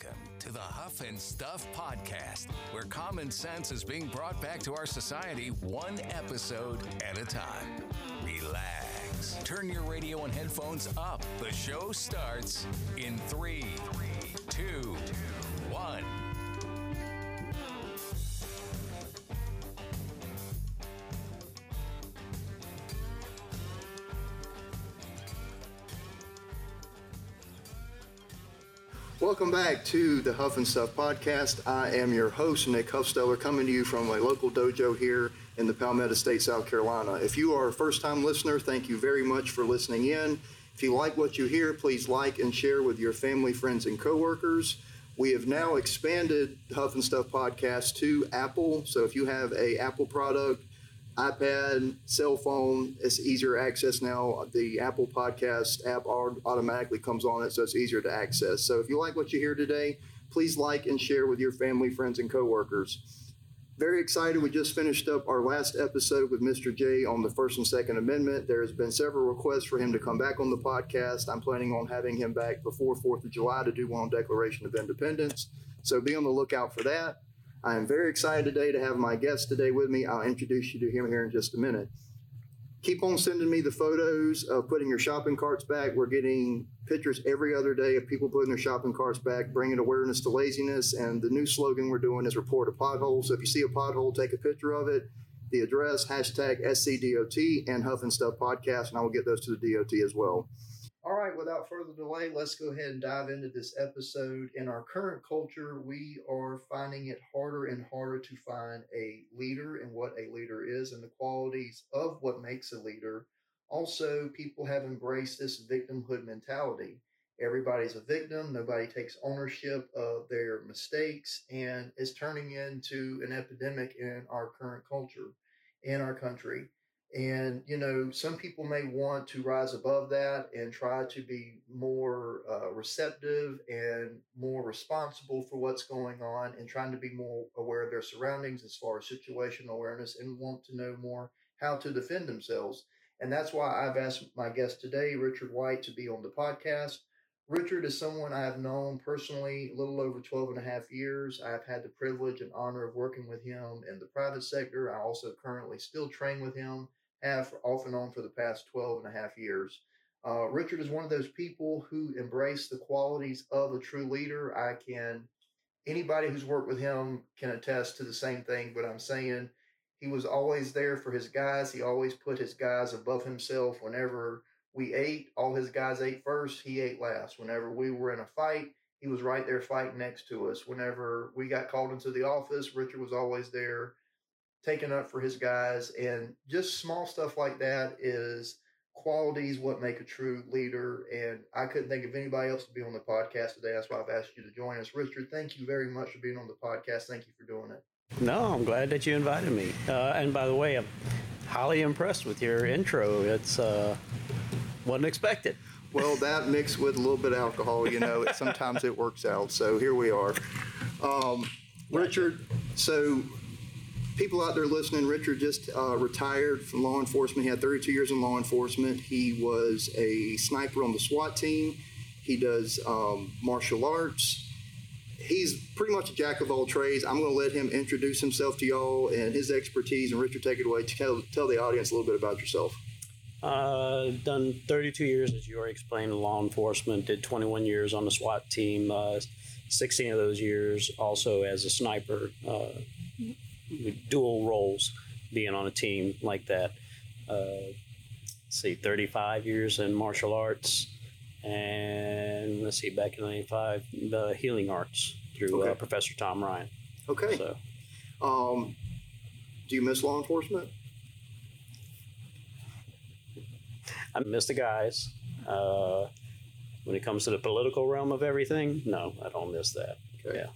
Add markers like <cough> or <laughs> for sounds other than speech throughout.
Welcome to the Huff and Stuff Podcast, where common sense is being brought back to our society one episode at a time. Relax. Turn your radio and headphones up. The show starts in three, two, Welcome back to the Huff and Stuff podcast. I am your host, Nick Huffsteller, coming to you from a local dojo here in the Palmetto State, South Carolina. If you are a first time listener, thank you very much for listening in. If you like what you hear, please like and share with your family, friends, and coworkers. We have now expanded Huff and Stuff podcast to Apple. So if you have a Apple product, iPad, cell phone, it's easier access now. The Apple Podcast app automatically comes on it, so it's easier to access. So if you like what you hear today, please like and share with your family, friends, and coworkers. Very excited. We just finished up our last episode with Mr. J on the First and Second Amendment. There has been several requests for him to come back on the podcast. I'm planning on having him back before 4th of July to do one on Declaration of Independence. So be on the lookout for that. I am very excited today to have my guest today with me. I'll introduce you to him here in just a minute. Keep on sending me the photos of putting your shopping carts back. We're getting pictures every other day of people putting their shopping carts back, bringing awareness to laziness. And the new slogan we're doing is report a pothole. So if you see a pothole, take a picture of it. The address, hashtag SCDOT and Huff and Stuff Podcast, and I will get those to the DOT as well. All right, without further delay, let's go ahead and dive into this episode. In our current culture, we are finding it harder and harder to find a leader and what a leader is and the qualities of what makes a leader. Also, people have embraced this victimhood mentality. Everybody's a victim, nobody takes ownership of their mistakes, and it's turning into an epidemic in our current culture, in our country. And, you know, some people may want to rise above that and try to be more uh, receptive and more responsible for what's going on and trying to be more aware of their surroundings as far as situational awareness and want to know more how to defend themselves. And that's why I've asked my guest today, Richard White, to be on the podcast. Richard is someone I have known personally a little over 12 and a half years. I've had the privilege and honor of working with him in the private sector. I also currently still train with him have off and on for the past 12 and a half years. Uh, Richard is one of those people who embrace the qualities of a true leader. I can, anybody who's worked with him can attest to the same thing, but I'm saying he was always there for his guys. He always put his guys above himself. Whenever we ate, all his guys ate first, he ate last. Whenever we were in a fight, he was right there fighting next to us. Whenever we got called into the office, Richard was always there taking up for his guys, and just small stuff like that is qualities what make a true leader. And I couldn't think of anybody else to be on the podcast today. That's why I've asked you to join us. Richard, thank you very much for being on the podcast. Thank you for doing it. No, I'm glad that you invited me. Uh, and by the way, I'm highly impressed with your intro. It's uh, wasn't expected. Well, that mixed with a little bit of alcohol, you know, sometimes it works out. So here we are. Um, Richard, so people out there listening, Richard just uh, retired from law enforcement. He had 32 years in law enforcement. He was a sniper on the SWAT team. He does um, martial arts. He's pretty much a jack of all trades. I'm going to let him introduce himself to y'all and his expertise. And Richard, take it away. Tell, tell the audience a little bit about yourself. Uh, done 32 years, as you already explained, in law enforcement. Did 21 years on the SWAT team. Uh, 16 of those years also as a sniper. Uh, dual roles being on a team like that. Uh, see, 35 years in martial arts, and let's see, back in 95, the healing arts through uh, okay. uh, Professor Tom Ryan. Okay. So, um, do you miss law enforcement? I miss the guys. Uh, when it comes to the political realm of everything, no, I don't miss that. Okay. Yeah.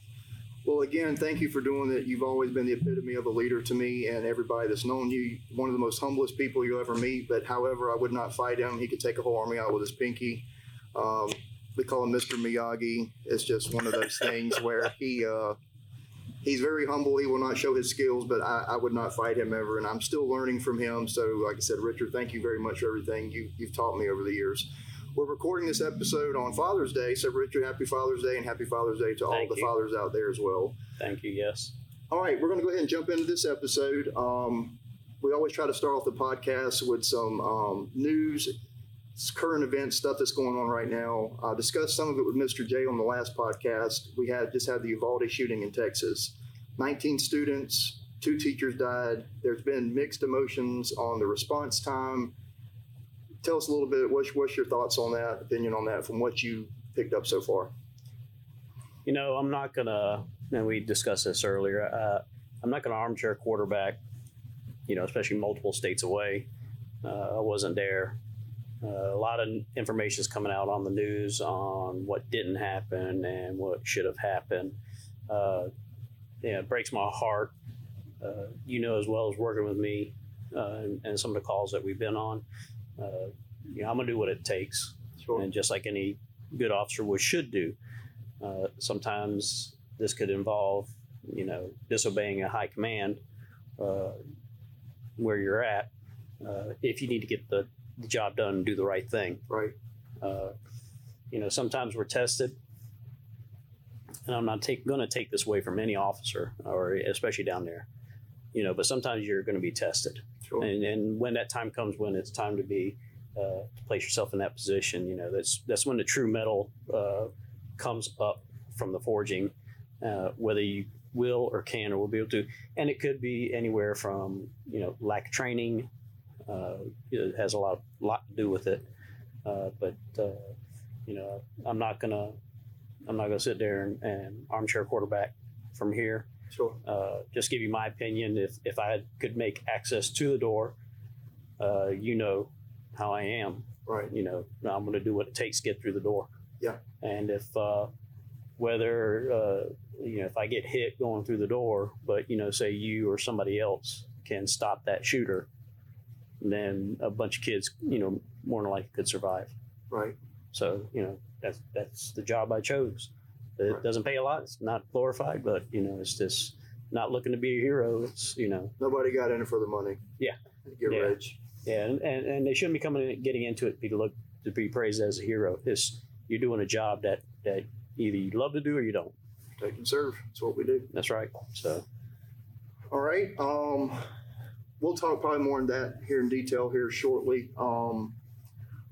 Well, again, thank you for doing it. You've always been the epitome of a leader to me and everybody that's known you. One of the most humblest people you'll ever meet. But however, I would not fight him. He could take a whole army out with his pinky. Um, we call him Mr. Miyagi. It's just one of those things where he uh, he's very humble. He will not show his skills, but I, I, would not fight him ever. And I'm still learning from him. So, like I said, Richard, thank you very much for everything you, you've taught me over the years. We're recording this episode on Father's Day. So, Richard, happy Father's Day and happy Father's Day to all Thank the you. fathers out there as well. Thank you. Yes. All right, we're going to go ahead and jump into this episode. Um, we always try to start off the podcast with some um, news, current events, stuff that's going on right now. I discussed some of it with Mr. J on the last podcast. We had just had the Uvalde shooting in Texas. 19 students, two teachers died. There's been mixed emotions on the response time. Tell us a little bit. What's, what's your thoughts on that? Opinion on that from what you picked up so far? You know, I'm not gonna. And we discussed this earlier. Uh, I'm not gonna armchair quarterback. You know, especially multiple states away. Uh, I wasn't there. Uh, a lot of information is coming out on the news on what didn't happen and what should have happened. Uh, yeah, it breaks my heart. Uh, you know as well as working with me uh, and, and some of the calls that we've been on. Uh, you know, I'm gonna do what it takes, Sure. and just like any good officer would should do. Uh, sometimes this could involve, you know, disobeying a high command uh, where you're at uh, if you need to get the, the job done and do the right thing. Right. Uh, you know, sometimes we're tested, and I'm not take, going to take this away from any officer, or especially down there. You know, but sometimes you're going to be tested, Sure. and, and when that time comes, when it's time to be uh, to place yourself in that position, you know, that's that's when the true metal uh, comes up from the forging, uh, whether you will or can or will be able to, and it could be anywhere from you know lack of training, uh, it has a lot lot to do with it, uh, but uh, you know I'm not gonna I'm not gonna sit there and, and armchair quarterback from here Sure. uh, just give you my opinion. If if I could make access to the door, uh, you know how I am. Right. You know I'm going to do what it takes to get through the door. Yeah. And if uh, whether uh, you know if I get hit going through the door, but you know say you or somebody else can stop that shooter, then a bunch of kids you know more than likely could survive. Right. So you know that's that's the job I chose. It Right. doesn't pay a lot. It's not glorified, but you know it's just not looking to be a hero. It's you know Nobody got in it for the money. Yeah. Get Yeah. rich. yeah, and, and, and they shouldn't be coming in, getting into it to be look to be praised as a hero. It's you're doing a job that that either you love to do or you don't. Take and serve. That's what we do. That's right. So All right. Um, we'll talk probably more on that here in detail here shortly. Um,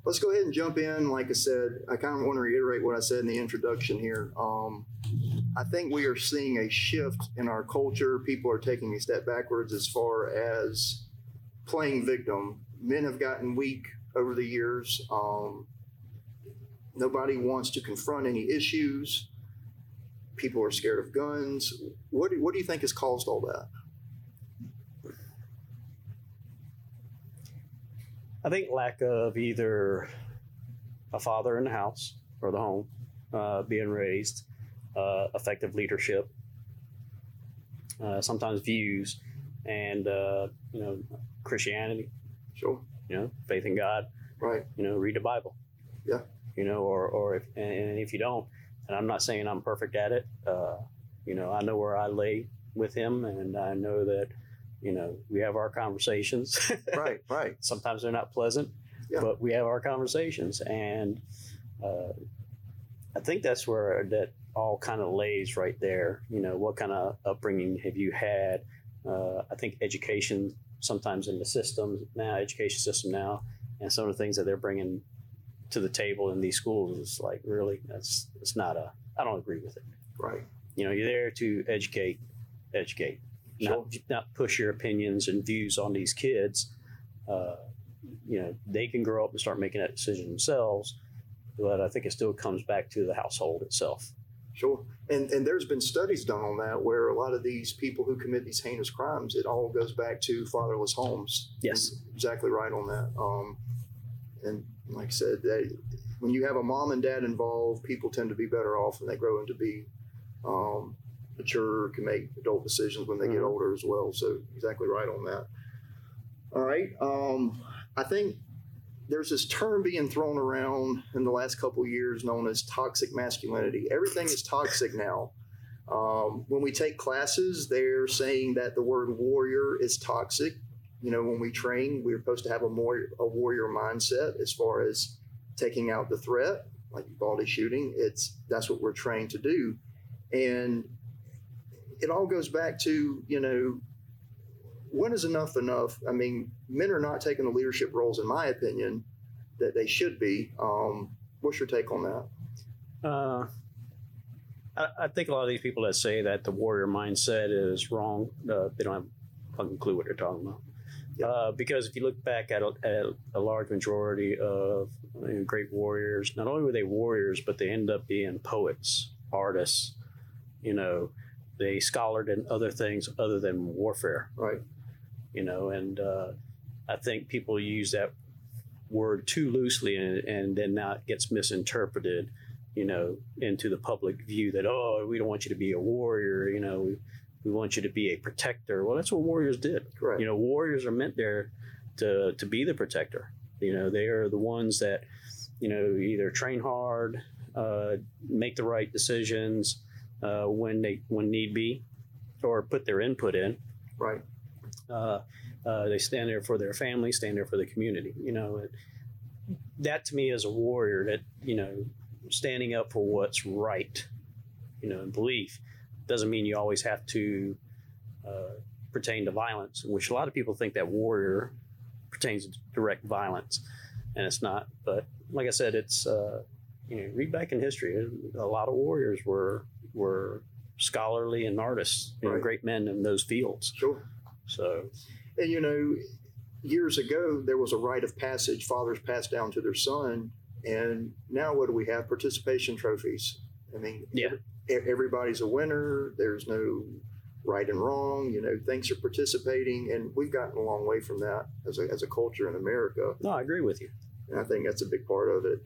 let's go ahead and jump in. Like I said, I kind of want to reiterate what I said in the introduction here. Um, I think we are seeing a shift in our culture. People are taking a step backwards as far as playing victim. Men have gotten weak over the years. Um, nobody wants to confront any issues. People are scared of guns. What do, what do you think has caused all that? I think lack of either a father in the house or the home uh, being raised, uh, effective leadership, uh, sometimes views, and uh, you know Christianity, Sure. you know faith in God, Right. you know read the Bible, Yeah. you know, or or if and, and if you don't, and I'm not saying I'm perfect at it, uh, you know I know where I lay with Him, and I know that you know we have our conversations. <laughs> Right. Right. sometimes they're not pleasant, Yeah. but we have our conversations, and uh, I think that's where that all kind of lays right there. You know, what kind of upbringing have you had? Uh, I think education sometimes in the system now, education system now, and some of the things that they're bringing to the table in these schools is like really that's it's not a I don't agree with it. Right. You know, you're there to educate, educate. Not not push your opinions and views on these kids. Uh, you know, they can grow up and start making that decision themselves. But I think it still comes back to the household itself. Sure. And and there's been studies done on that where a lot of these people who commit these heinous crimes, it all goes back to fatherless homes. Yes. You're exactly right on that. Um, and like I said, they, when you have a mom and dad involved, people tend to be better off and they grow into be um, mature, can make adult decisions when they get Mhm. older as well. So exactly right on that. All right. Um, I think there's this term being thrown around in the last couple of years known as toxic masculinity. Everything is toxic now. Um, when we take classes, they're saying that the word warrior is toxic. You know, when we train, we're supposed to have a more a warrior mindset as far as taking out the threat, like Uvalde shooting. It's that's what we're trained to do, and it all goes back to you know when is enough enough? I mean, men are not taking the leadership roles, in my opinion, that they should be. Um, what's your take on that? Uh, I, I, think a lot of these people that say that the warrior mindset is wrong, uh, they don't have a fucking clue what they're talking about. Yeah. Uh, because if you look back at a, at a large majority of you know, great warriors, not only were they warriors, but they end up being poets, artists. You know, they scholared in other things other than warfare. Right you know, and uh, I think people use that word too loosely and, and then now it gets misinterpreted, you know, into the public view that, oh, we don't want you to be a warrior, you know, we, we want you to be a protector. Well, that's what warriors did. Right. You know, warriors are meant there to, to be the protector. You know, they are the ones that, you know, either train hard, uh, make the right decisions uh, when they when need be, or put their input in. Right. Uh, uh, they stand there for their family, stand there for the community. You know, that to me is a warrior. That you know, standing up for what's right. You know, and belief doesn't mean you always have to uh, pertain to violence, which a lot of people think that warrior pertains to direct violence, and it's not. But like I said, it's uh, you know, read back in history. A lot of warriors were were scholarly and artists, you right. know, great men in those fields. Sure. So, and you know, years ago there was a rite of passage fathers passed down to their son, and now what do we have? Participation trophies. I mean, yeah, everybody's a winner. There's no right and wrong. You know, things are participating, and we've gotten a long way from that as a, as a culture in America. No, I agree with you. And I think that's a big part of it.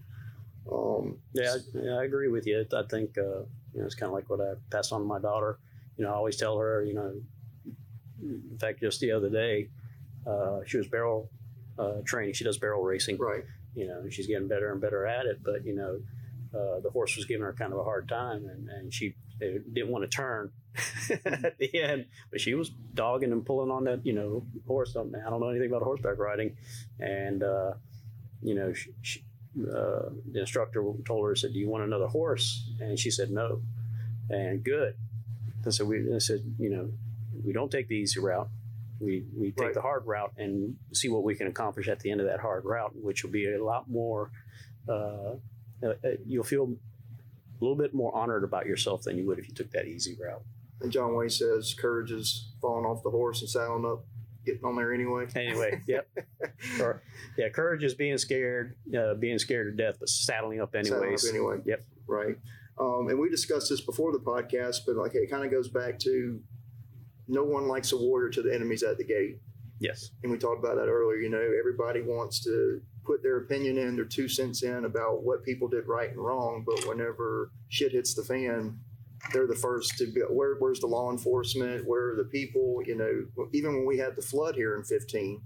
Um, yeah, yeah, I agree with you. I think uh, you know it's kind of like what I passed on to my daughter. You know, I always tell her, you know, in fact, just the other day, uh, she was barrel uh, training. She does barrel racing. Right. You know, she's getting better and better at it. But you know, uh, the horse was giving her kind of a hard time, and, and she didn't want to turn <laughs> at the end. But she was dogging and pulling on that, you know, horse. I don't know anything about horseback riding, and uh, you know, she, she, uh, the instructor told her, "said Do you want another horse?" And she said, "No." And good. And so we I said, you know, we don't take the easy route. We, we take right. the hard route and see what we can accomplish at the end of that hard route, which will be a lot more. Uh, uh, uh, you'll feel a little bit more honored about yourself than you would if you took that easy route. And John Wayne says courage is falling off the horse and saddling up, getting on there anyway. Anyway, yep. <laughs> or, yeah, courage is being scared, uh, being scared to death, but saddling up anyways. Saddling up anyway. Yep. Right. Um, and we discussed this before the podcast, but like it kind of goes back to no one likes a warrior to the enemies at the gate. Yes. And we talked about that earlier. You know, everybody wants to put their opinion in, their two cents in about what people did right and wrong. But whenever shit hits the fan, they're the first to be. Where, where's the law enforcement? Where are the people? You know, even when we had the flood here in 15,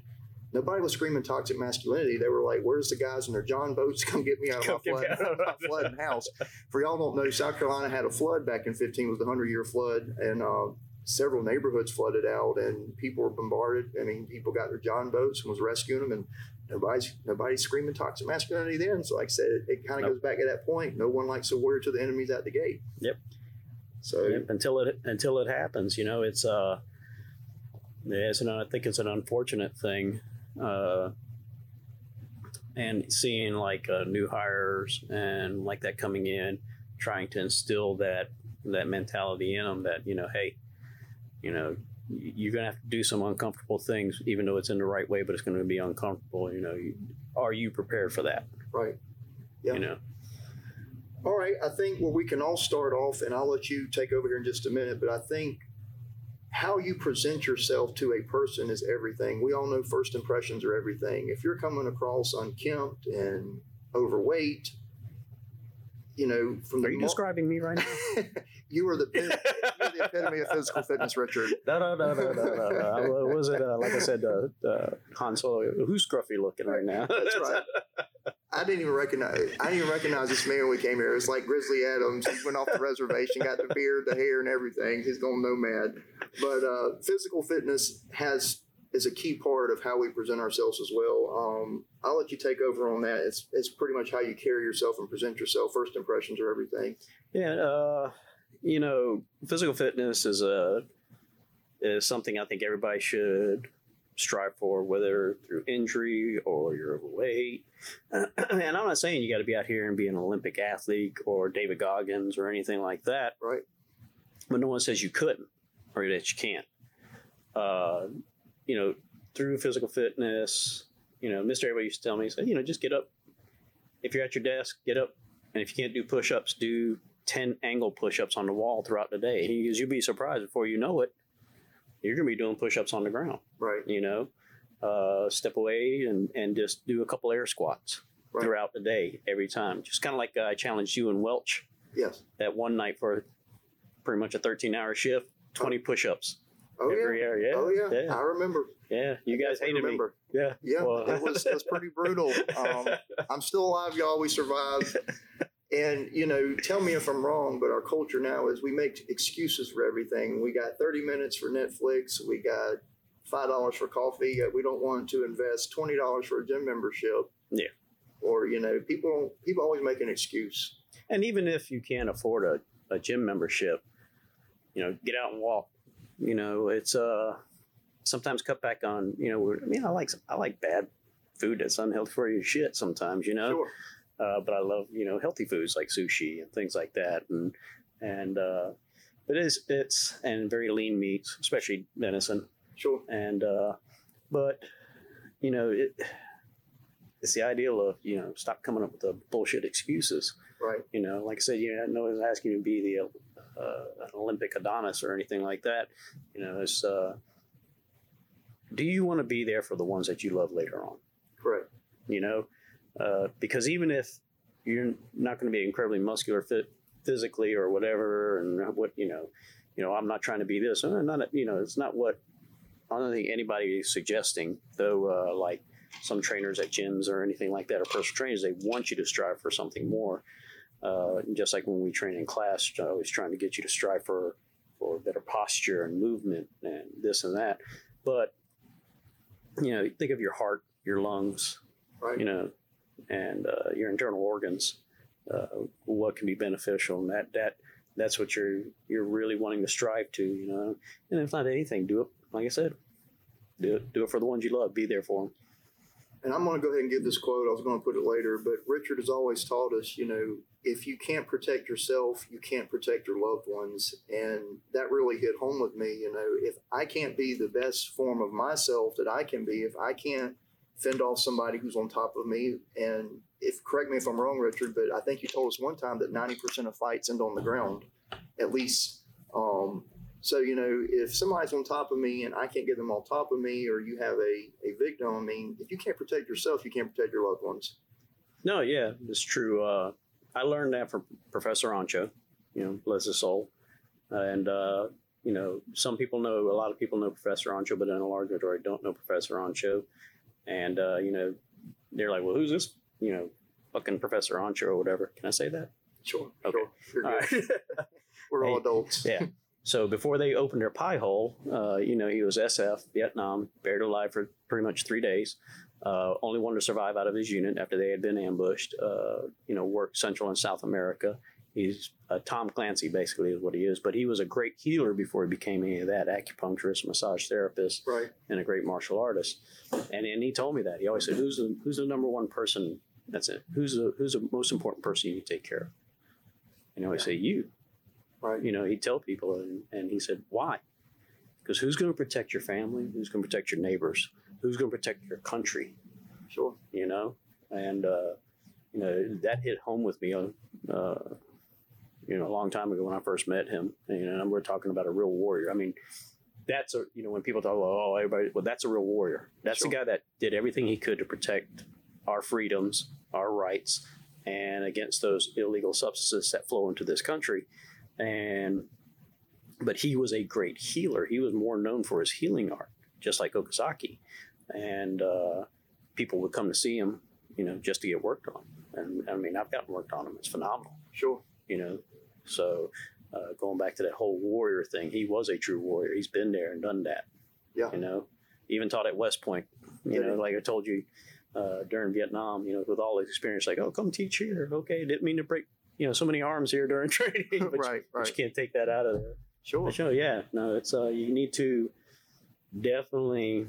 nobody was screaming toxic masculinity. They were like, "Where's the guys in their John boats? <laughs> Come get me out of my flood, my flood house." For y'all don't know, South Carolina had a flood back in 15. It was the hundred year flood, and uh, several neighborhoods flooded out and people were bombarded. I mean, people got their John boats and was rescuing them, and nobody's nobody's screaming toxic masculinity then. So, like I said, it, it kind of nope. goes back to that point. No one likes a warrior to the enemies at the gate. Yep. So yep. until it until it happens, you know, it's uh, it's an, I think it's an unfortunate thing. Uh, and seeing like uh, new hires and like that coming in, trying to instill that that mentality in them that you know, hey, you know, you're going to have to do some uncomfortable things, even though it's in the right way, but it's going to be uncomfortable. You know, are you prepared for that? Right. Yeah. You know. All right. I think well, we can all start off, and I'll let you take over here in just a minute. But I think how you present yourself to a person is everything. We all know first impressions are everything. If you're coming across unkempt and overweight, you know, from the are you mo- describing me right now? <laughs> you are the you're the epitome of physical fitness, Richard. <laughs> No, no, no, no, no, no. no. Was it uh, like I said, uh, uh, Han Solo? Who's scruffy looking right now? That's right. <laughs> I didn't even recognize. I didn't even recognize this man when we came here. It's like Grizzly Adams. He went off the reservation, got the beard, the hair, and everything. He's going nomad. But uh, physical fitness has is a key part of how we present ourselves as well. Um, I'll let you take over on that. It's it's pretty much how you carry yourself and present yourself. First impressions are everything. Yeah, uh, you know, physical fitness is a is something I think everybody should strive for, whether through injury or you're overweight. <clears throat> and I'm not saying you got to be out here and be an Olympic athlete or David Goggins or anything like that. Right. But no one says you couldn't or that you can't. Uh, you know, through physical fitness, you know, Mr. Everybody used to tell me, he said, you know, just get up. If you're at your desk, get up. And if you can't do push ups, do 10 angle push ups on the wall throughout the day. He goes, you'll be surprised before you know it, you're going to be doing push ups on the ground. Right. You know, uh, step away and, and just do a couple air squats Right. throughout the day every time. Just kind of like uh, I challenged you and Welch Yes. that one night for pretty much a 13 hour shift, 20 push ups Oh every yeah. hour. Yeah. Oh yeah. Yeah. I remember. Yeah. You guys I hated remember. me. Yeah. Yeah, Well- it was that's pretty brutal. <laughs> Um, I'm still alive, y'all. We survived. <laughs> And you know, tell me if I'm wrong, but our culture now is we make excuses for everything. We got 30 minutes for Netflix. We got five dollars for coffee. We don't want to invest twenty dollars for a gym membership. Yeah. Or you know, people people always make an excuse. And even if you can't afford a, a gym membership, you know, get out and walk. You know, it's uh sometimes cut back on. You know, I mean, I like I like bad food that's unhealthy for you shit sometimes. You know, Sure. Uh, but I love you know healthy foods like sushi and things like that, and and uh, it is it's and very lean meats, especially venison, Sure. and uh, but you know it. It's the ideal of you know stop coming up with the bullshit excuses. Right. You know, like I said, you know, no one's asking you to be the uh, an Olympic Adonis or anything like that. You know, it's uh, do you want to be there for the ones that you love later on? Correct. You know, uh, because even if you're not going to be incredibly muscular fit physically or whatever, and what you know, you know, I'm not trying to be this. Uh, Not you know, it's not what I don't think anybody is suggesting. Though, uh, like some trainers at gyms or anything like that, or personal trainers, they want you to strive for something more. Uh, just like when we train in class, I always trying to get you to strive for for better posture and movement and this and that. But you know, think of your heart, your lungs, Right. you know, and uh, your internal organs. Uh, what can be beneficial, and that that that's what you're you're really wanting to strive to, you know. And if not anything, do it. Like I said, do it. Do it for the ones you love. Be there for them. And I'm going to go ahead and give this quote. I was going to put it later, but Richard has always taught us, you know, if you can't protect yourself, you can't protect your loved ones. And that really hit home with me. You know, if I can't be the best form of myself that I can be, if I can't fend off somebody who's on top of me, and if, correct me if I'm wrong, Richard, but I think you told us one time that 90% of fights end on the ground, at least. Um, so, you know, if somebody's on top of me and I can't get them on top of me, or you have a, a victim, I mean, if you can't protect yourself, you can't protect your loved ones. No, yeah, it's true. Uh, I learned that from Professor Ancho, you know, bless his soul. And, uh, you know, some people know, a lot of people know Professor Ancho, but in a large majority don't know Professor Ancho. And, uh, you know, they're like, well, who's this, you know, fucking Professor Ancho or whatever? Can I say that? Sure. Okay. Sure. You're All good. <laughs> <laughs> We're all adults. Yeah. <laughs> So before they opened their pie hole, uh, you know, he was SF, Vietnam, buried alive for pretty much three days. Uh, only one to survive out of his unit after they had been ambushed. Uh, you know, worked Central and South America. He's uh, Tom Clancy, basically, is what he is. But he was a great healer before he became any of that acupuncturist, massage therapist, Right. and a great martial artist. And and he told me that he always said, "Who's the who's the number one person? That's it. Who's the who's the most important person you take care of?" And I always say, "You." Right. you know, he'd tell people, and, and he said, why? Because who's going to protect your family? Who's going to protect your neighbors? Who's going to protect your country? Sure. You know, and uh, you know that hit home with me. Uh, you know, a long time ago when I first met him, and, you know, and we're talking about a real warrior. I mean, that's a you know when people talk, about oh, everybody, well, that's a real warrior. That's Sure. the guy that did everything he could to protect our freedoms, our rights, and against those illegal substances that flow into this country. And but he was a great healer. He was more known for his healing art, just like Okazaki. And uh, people would come to see him, you know, just to get worked on. And I mean, I've gotten worked on him. It's phenomenal, Sure. you know. So uh, going back to that whole warrior thing, he was a true warrior. He's been there and done that, Yeah. you know. even taught at West Point. You Did know, like I told you uh, during Vietnam. You know, with all his experience, like, oh, come teach here. Okay, didn't mean to break you know so many arms here during <laughs> training, <laughs> but, you- right, but right. you can't take that out of there. Sure. Sure. yeah, no, it's uh, you need to definitely,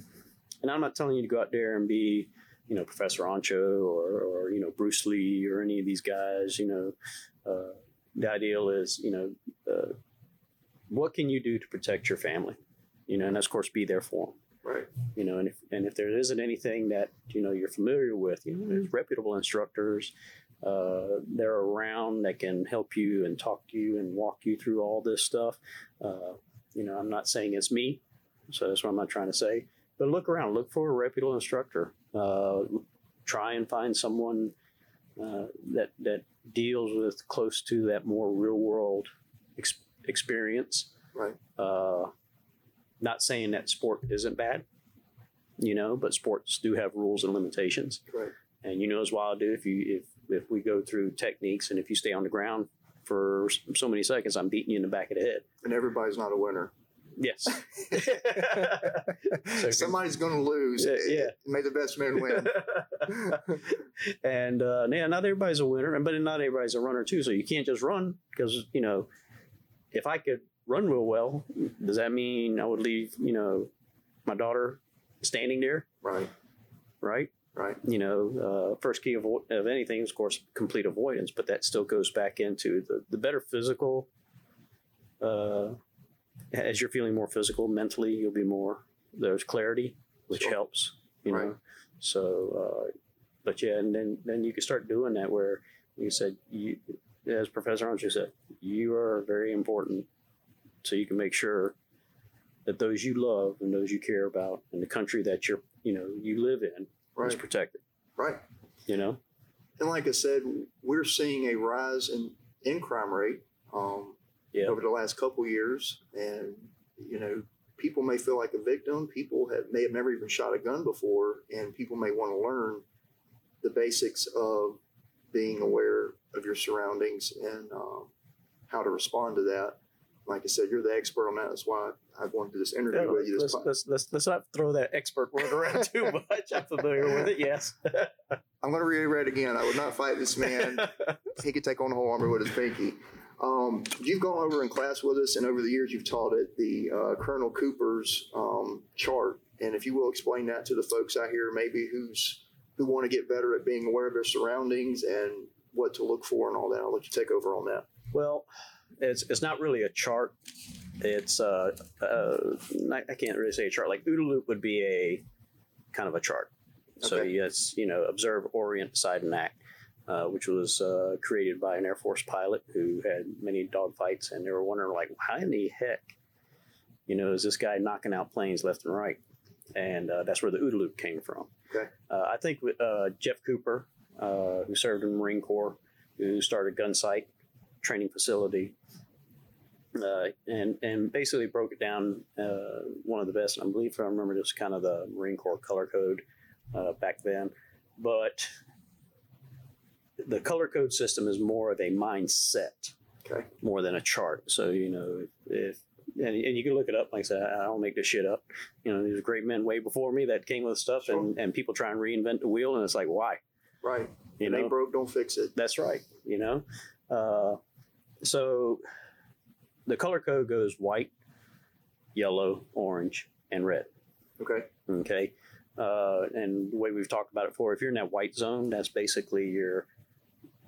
and I'm not telling you to go out there and be, you know, Professor Ancho or, or you know Bruce Lee or any of these guys. You know, uh, the ideal is, you know, uh, what can you do to protect your family? You know, and of course, be there for them. Right. You know, and if and if there isn't anything that you know you're familiar with, you know, there's reputable instructors. Uh, they're around that can help you and talk to you and walk you through all this stuff. Uh, you know, I'm not saying it's me, so that's what I'm not trying to say. But look around, look for a reputable instructor. Uh, try and find someone uh, that that deals with close to that more real world ex- experience. Right. Uh, not saying that sport isn't bad, you know, but sports do have rules and limitations. Right. And you know as well, I do. If you if if we go through techniques and if you stay on the ground for so many seconds, I'm beating you in the back of the head. And everybody's not a winner. Yes. <laughs> So- Somebody's going to lose. Yeah, yeah. May the best man win. <laughs> and uh, yeah, not everybody's a winner, but not everybody's a runner too. So you can't just run because you know, if I could run real well, does that mean I would leave you know my daughter standing there, right. right? Right. You know, uh, first key of, of anything is of course complete avoidance, but that still goes back into the the better physical. Uh, as you're feeling more physical mentally, you'll be more there's clarity, which Sure. helps. You know, so uh, but yeah, and then then you can start doing that where you said you, as Professor Armstrong said, you are very important, so you can make sure that those you love and those you care about and the country that you're you know you live in is protected. Right. You know, And like I said, we're seeing a rise in, in crime rate um, Yeah. over the last couple years. And, you know, people may feel like a victim. People have, may have never even shot a gun before. And people may want to learn the basics of being aware of your surroundings and um, how to respond to that. Like I said, you're the expert on that. That's why I wanted to do this interview with you. This let's, let's, let's, let's not throw that expert word around <laughs> too much. I'm familiar with it. Yes. I'm going to reiterate again. I would not fight this man. <laughs> he could take on the whole army with his pinky. Um, you've gone over in class with us, and over the years you've taught it the uh, Colonel Cooper's um, chart. And if you will explain that to the folks out here, maybe who's who want to get better at being aware of their surroundings and what to look for and all that, I'll let you take over on that. Well, it's it's not really a chart. It's uh, uh I can't really say a chart. Like OODA loop would be a kind of a chart. So Okay. yes, you know, observe, orient, decide, and act, uh, which was uh, created by an Air Force pilot who had many dogfights, and they were wondering like, how in the heck, you know, is this guy knocking out planes left and right? And uh, that's where the OODA loop came from. Okay. Uh, I think uh, Jeff Cooper, uh, who served in the Marine Corps, who started Gunsite training facility, uh, and and basically broke it down. Uh, one of the best, I believe, if I remember, just kind of the Marine Corps color code uh, back then. But the color code system is more of a mindset Okay. more than a chart. So you know if. And, and you can look it up. Like I said, I don't make this shit up. You know, there's great men way before me that came with stuff, and, and people try and reinvent the wheel, and it's like, why? Right. You It know, ain't broke, don't fix it. that's right. You know, uh, so the color code goes white, yellow, orange, and red. Okay. Okay, uh, and the way we've talked about it before, if you're in that white zone, that's basically your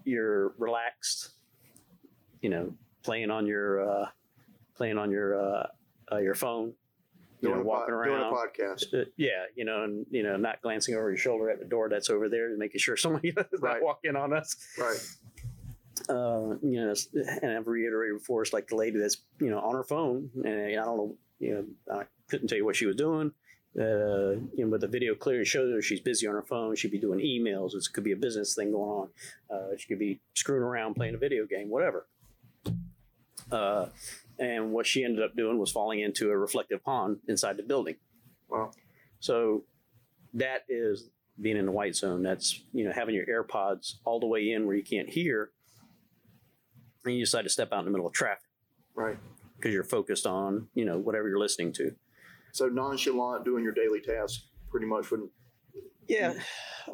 you're relaxed. You know, playing on your uh, playing on your uh, uh, your phone. You Doing, know, walking doing around. a podcast. Uh, yeah, you know, and you know, not glancing over your shoulder at the door that's over there, making sure <laughs> somebody is Right. not walking on us Right. uh, you know, and I've reiterated before, it's like the lady that's, you know, on her phone, and I don't know, you know, I couldn't tell you what she was doing. Uh, you know, with the video clearly shows her she's busy on her phone. She'd be doing emails. It could be a business thing going on. Uh, she could be screwing around playing a video game, whatever. Uh, and what she ended up doing was falling into a reflective pond inside the building. Wow. So that is being in the white zone. That's you know having your AirPods all the way in where you can't hear, and you decide to step out in the middle of traffic Right. because you're focused on you know whatever you're listening to. So nonchalant doing your daily tasks pretty much wouldn't. Yeah,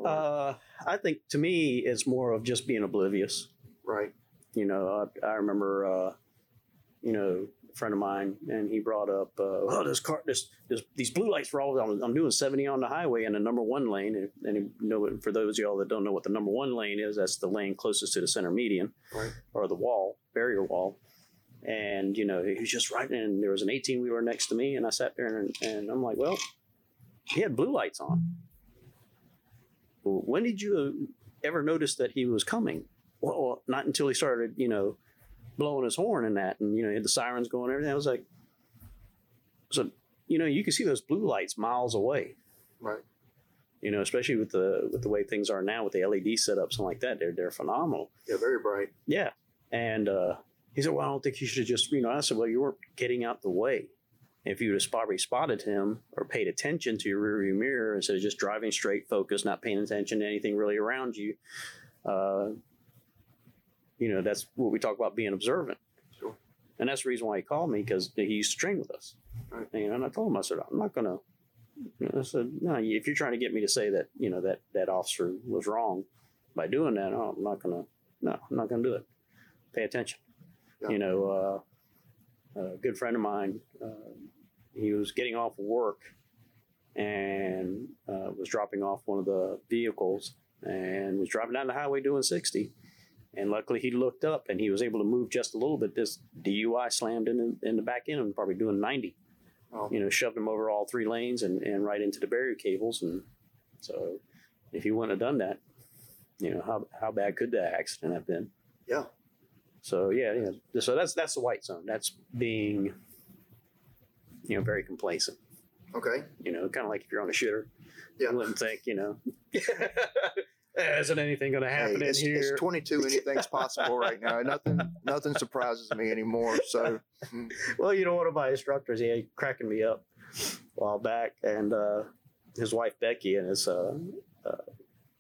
uh, I think to me it's more of just being oblivious. Right. You know, I, I remember, uh, you know, a friend of mine, and he brought up, uh, oh, this car, this, this, these blue lights for all. I'm, I'm doing 70 on the highway in the number one lane, and, and you know, for those of y'all that don't know what the number one lane is, that's the lane closest to the center median Right. or the wall, barrier wall. And you know, he was just right and There was an 18 wheeler next to me, and I sat there, and, and I'm like, well, he had blue lights on. Well, when did you ever notice that he was coming? Well, not until he started, you know, blowing his horn and that, and you know, he had the sirens going and everything. I was like, so you know, you can see those blue lights miles away. Right. You know, especially with the with the way things are now with the LED setups and like that, they're they're phenomenal. Yeah. Very bright. Yeah. And uh, he said, Well, I don't think you should have just, you know, I said, Well, you weren't getting out the way. If you would have probably spotted him or paid attention to your rearview mirror instead of just driving straight, focused, not paying attention to anything really around you, uh, you know, that's what we talk about being observant. Sure. And that's the reason why he called me because he used to train with us. Right. And, and I told him, I said, I'm not going to. You know, I said, no, if you're trying to get me to say that, you know, that that officer was wrong by doing that, oh, I'm not going to. No, I'm not going to do it. Pay attention. Yeah. You know, uh, a good friend of mine, uh, he was getting off work and uh, was dropping off one of the vehicles and was driving down the highway doing 60. And luckily, he looked up and he was able to move just a little bit. This DUI slammed in in the back end and probably doing 90. Oh. You know, shoved him over all three lanes and, and right into the barrier cables. And so, if he wouldn't have done that, you know, how, how bad could that accident have been? Yeah. So yeah, yeah. So that's that's the white zone. That's being, you know, very complacent. Okay. You know, kind of like if you're on a shooter, Yeah. you wouldn't think, you know, <laughs> isn't anything going to happen Hey, in it's, here? it's 22. Anything's <laughs> possible right now. Nothing. Nothing surprises me anymore. So. <laughs> well, you know, one of my instructors, he cracking me up a while back, and uh, his wife Becky and his uh, uh,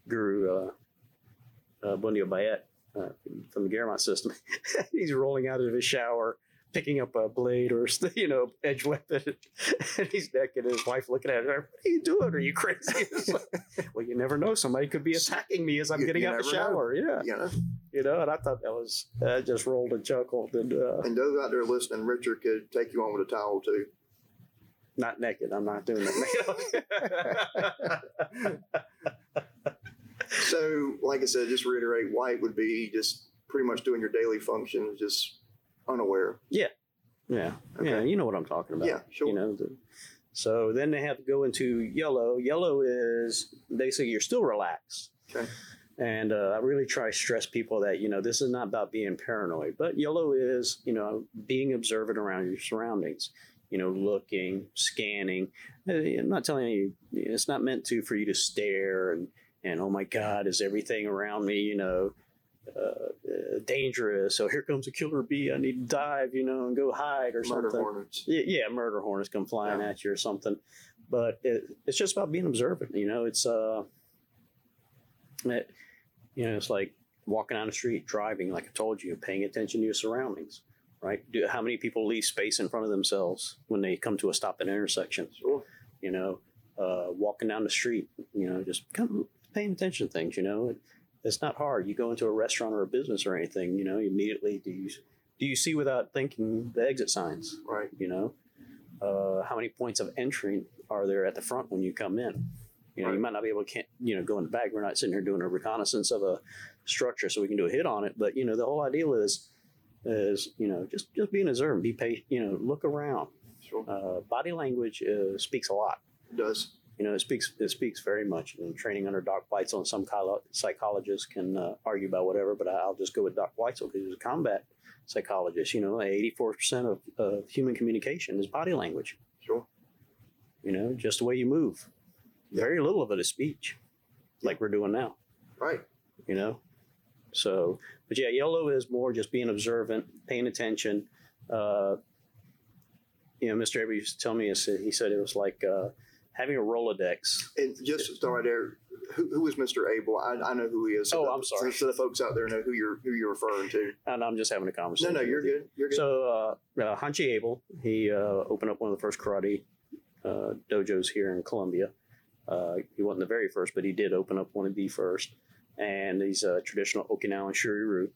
guru uh, uh, Bundio Bayet uh, from the Garamond system, <laughs> he's rolling out of his shower, picking up a blade or <laughs> you know edge weapon, <laughs> and he's naked. And his wife looking at him, "What are you doing? Are you crazy?" Like, well, you never know. Somebody could be attacking me as I'm You- getting you out of the never know. shower. Yeah, You know. you know. And I thought that was I just rolled and chuckled and. Uh, And those out there listening, Richard could take you on with a towel too. not naked. I'm not doing that. So, like I said, just reiterate, white would be just pretty much doing your daily functions, just unaware. yeah, yeah, Okay. you know what I'm talking about. Yeah, sure. You know, the, so then they have to go into yellow. Yellow is basically you're still relaxed. Okay. And uh, I really try to stress people that you know this is not about being paranoid, but yellow is you know being observant around your surroundings. You know, looking, scanning. Uh, I'm not telling you it's not meant to for you to stare and and oh my God, is everything around me you know uh, uh, dangerous? So here comes a killer bee. I need to dive, you know, and go hide or Murder something. hornets. Yeah, yeah, murder hornets come flying Yeah. at you or something. But it, it's just about being observant. You know, it's uh, it, you know, it's like walking down the street, driving. Like I told you, paying attention to your surroundings. Right? Do, how many people leave space in front of themselves when they come to a stop at an intersection? Sure. You know, uh, walking down the street. You know, just kind of paying attention to things. You know, it, it's not hard. You go into a restaurant or a business or anything. You know, immediately do you do you see without thinking the exit signs? Right. you know uh, how many points of entry are there at the front when you come in you know you might not be able to can't, you know go in the back we're not sitting here doing a reconnaissance of a structure so we can do a hit on it but you know the whole idea is is you know just just being observant be patient you know look around Sure. uh, body language uh, speaks a lot It does. You know, it speaks it speaks very much. You know, training under Doc Weitzel, and some psychologists can uh, argue about whatever, but I'll just go with Doc Weitzel because he's a combat psychologist. You know, eighty four percent of of human communication is body language. Sure. You know, just the way you move. Very little of it is speech, like we're doing now. Right. You know, so but yeah, yellow is more just being observant, paying attention. Uh, you know, Mr. Avery used to tell me, he said- he said it was like uh, having a Rolodex And just to start right there, who, who is Mr. Abel? I, I know who he is. Oh, the- I'm sorry. So the folks out there know who you're who you're referring to. and I'm just having a conversation. no, no, you're good. You're good. So, uh, uh, Hanshi Abel, he uh, opened up one of the first karate uh, dojos here in Columbia. Uh, he wasn't the very first, but he did open up one of the first. And he's a traditional Okinawan Shuri-ryu.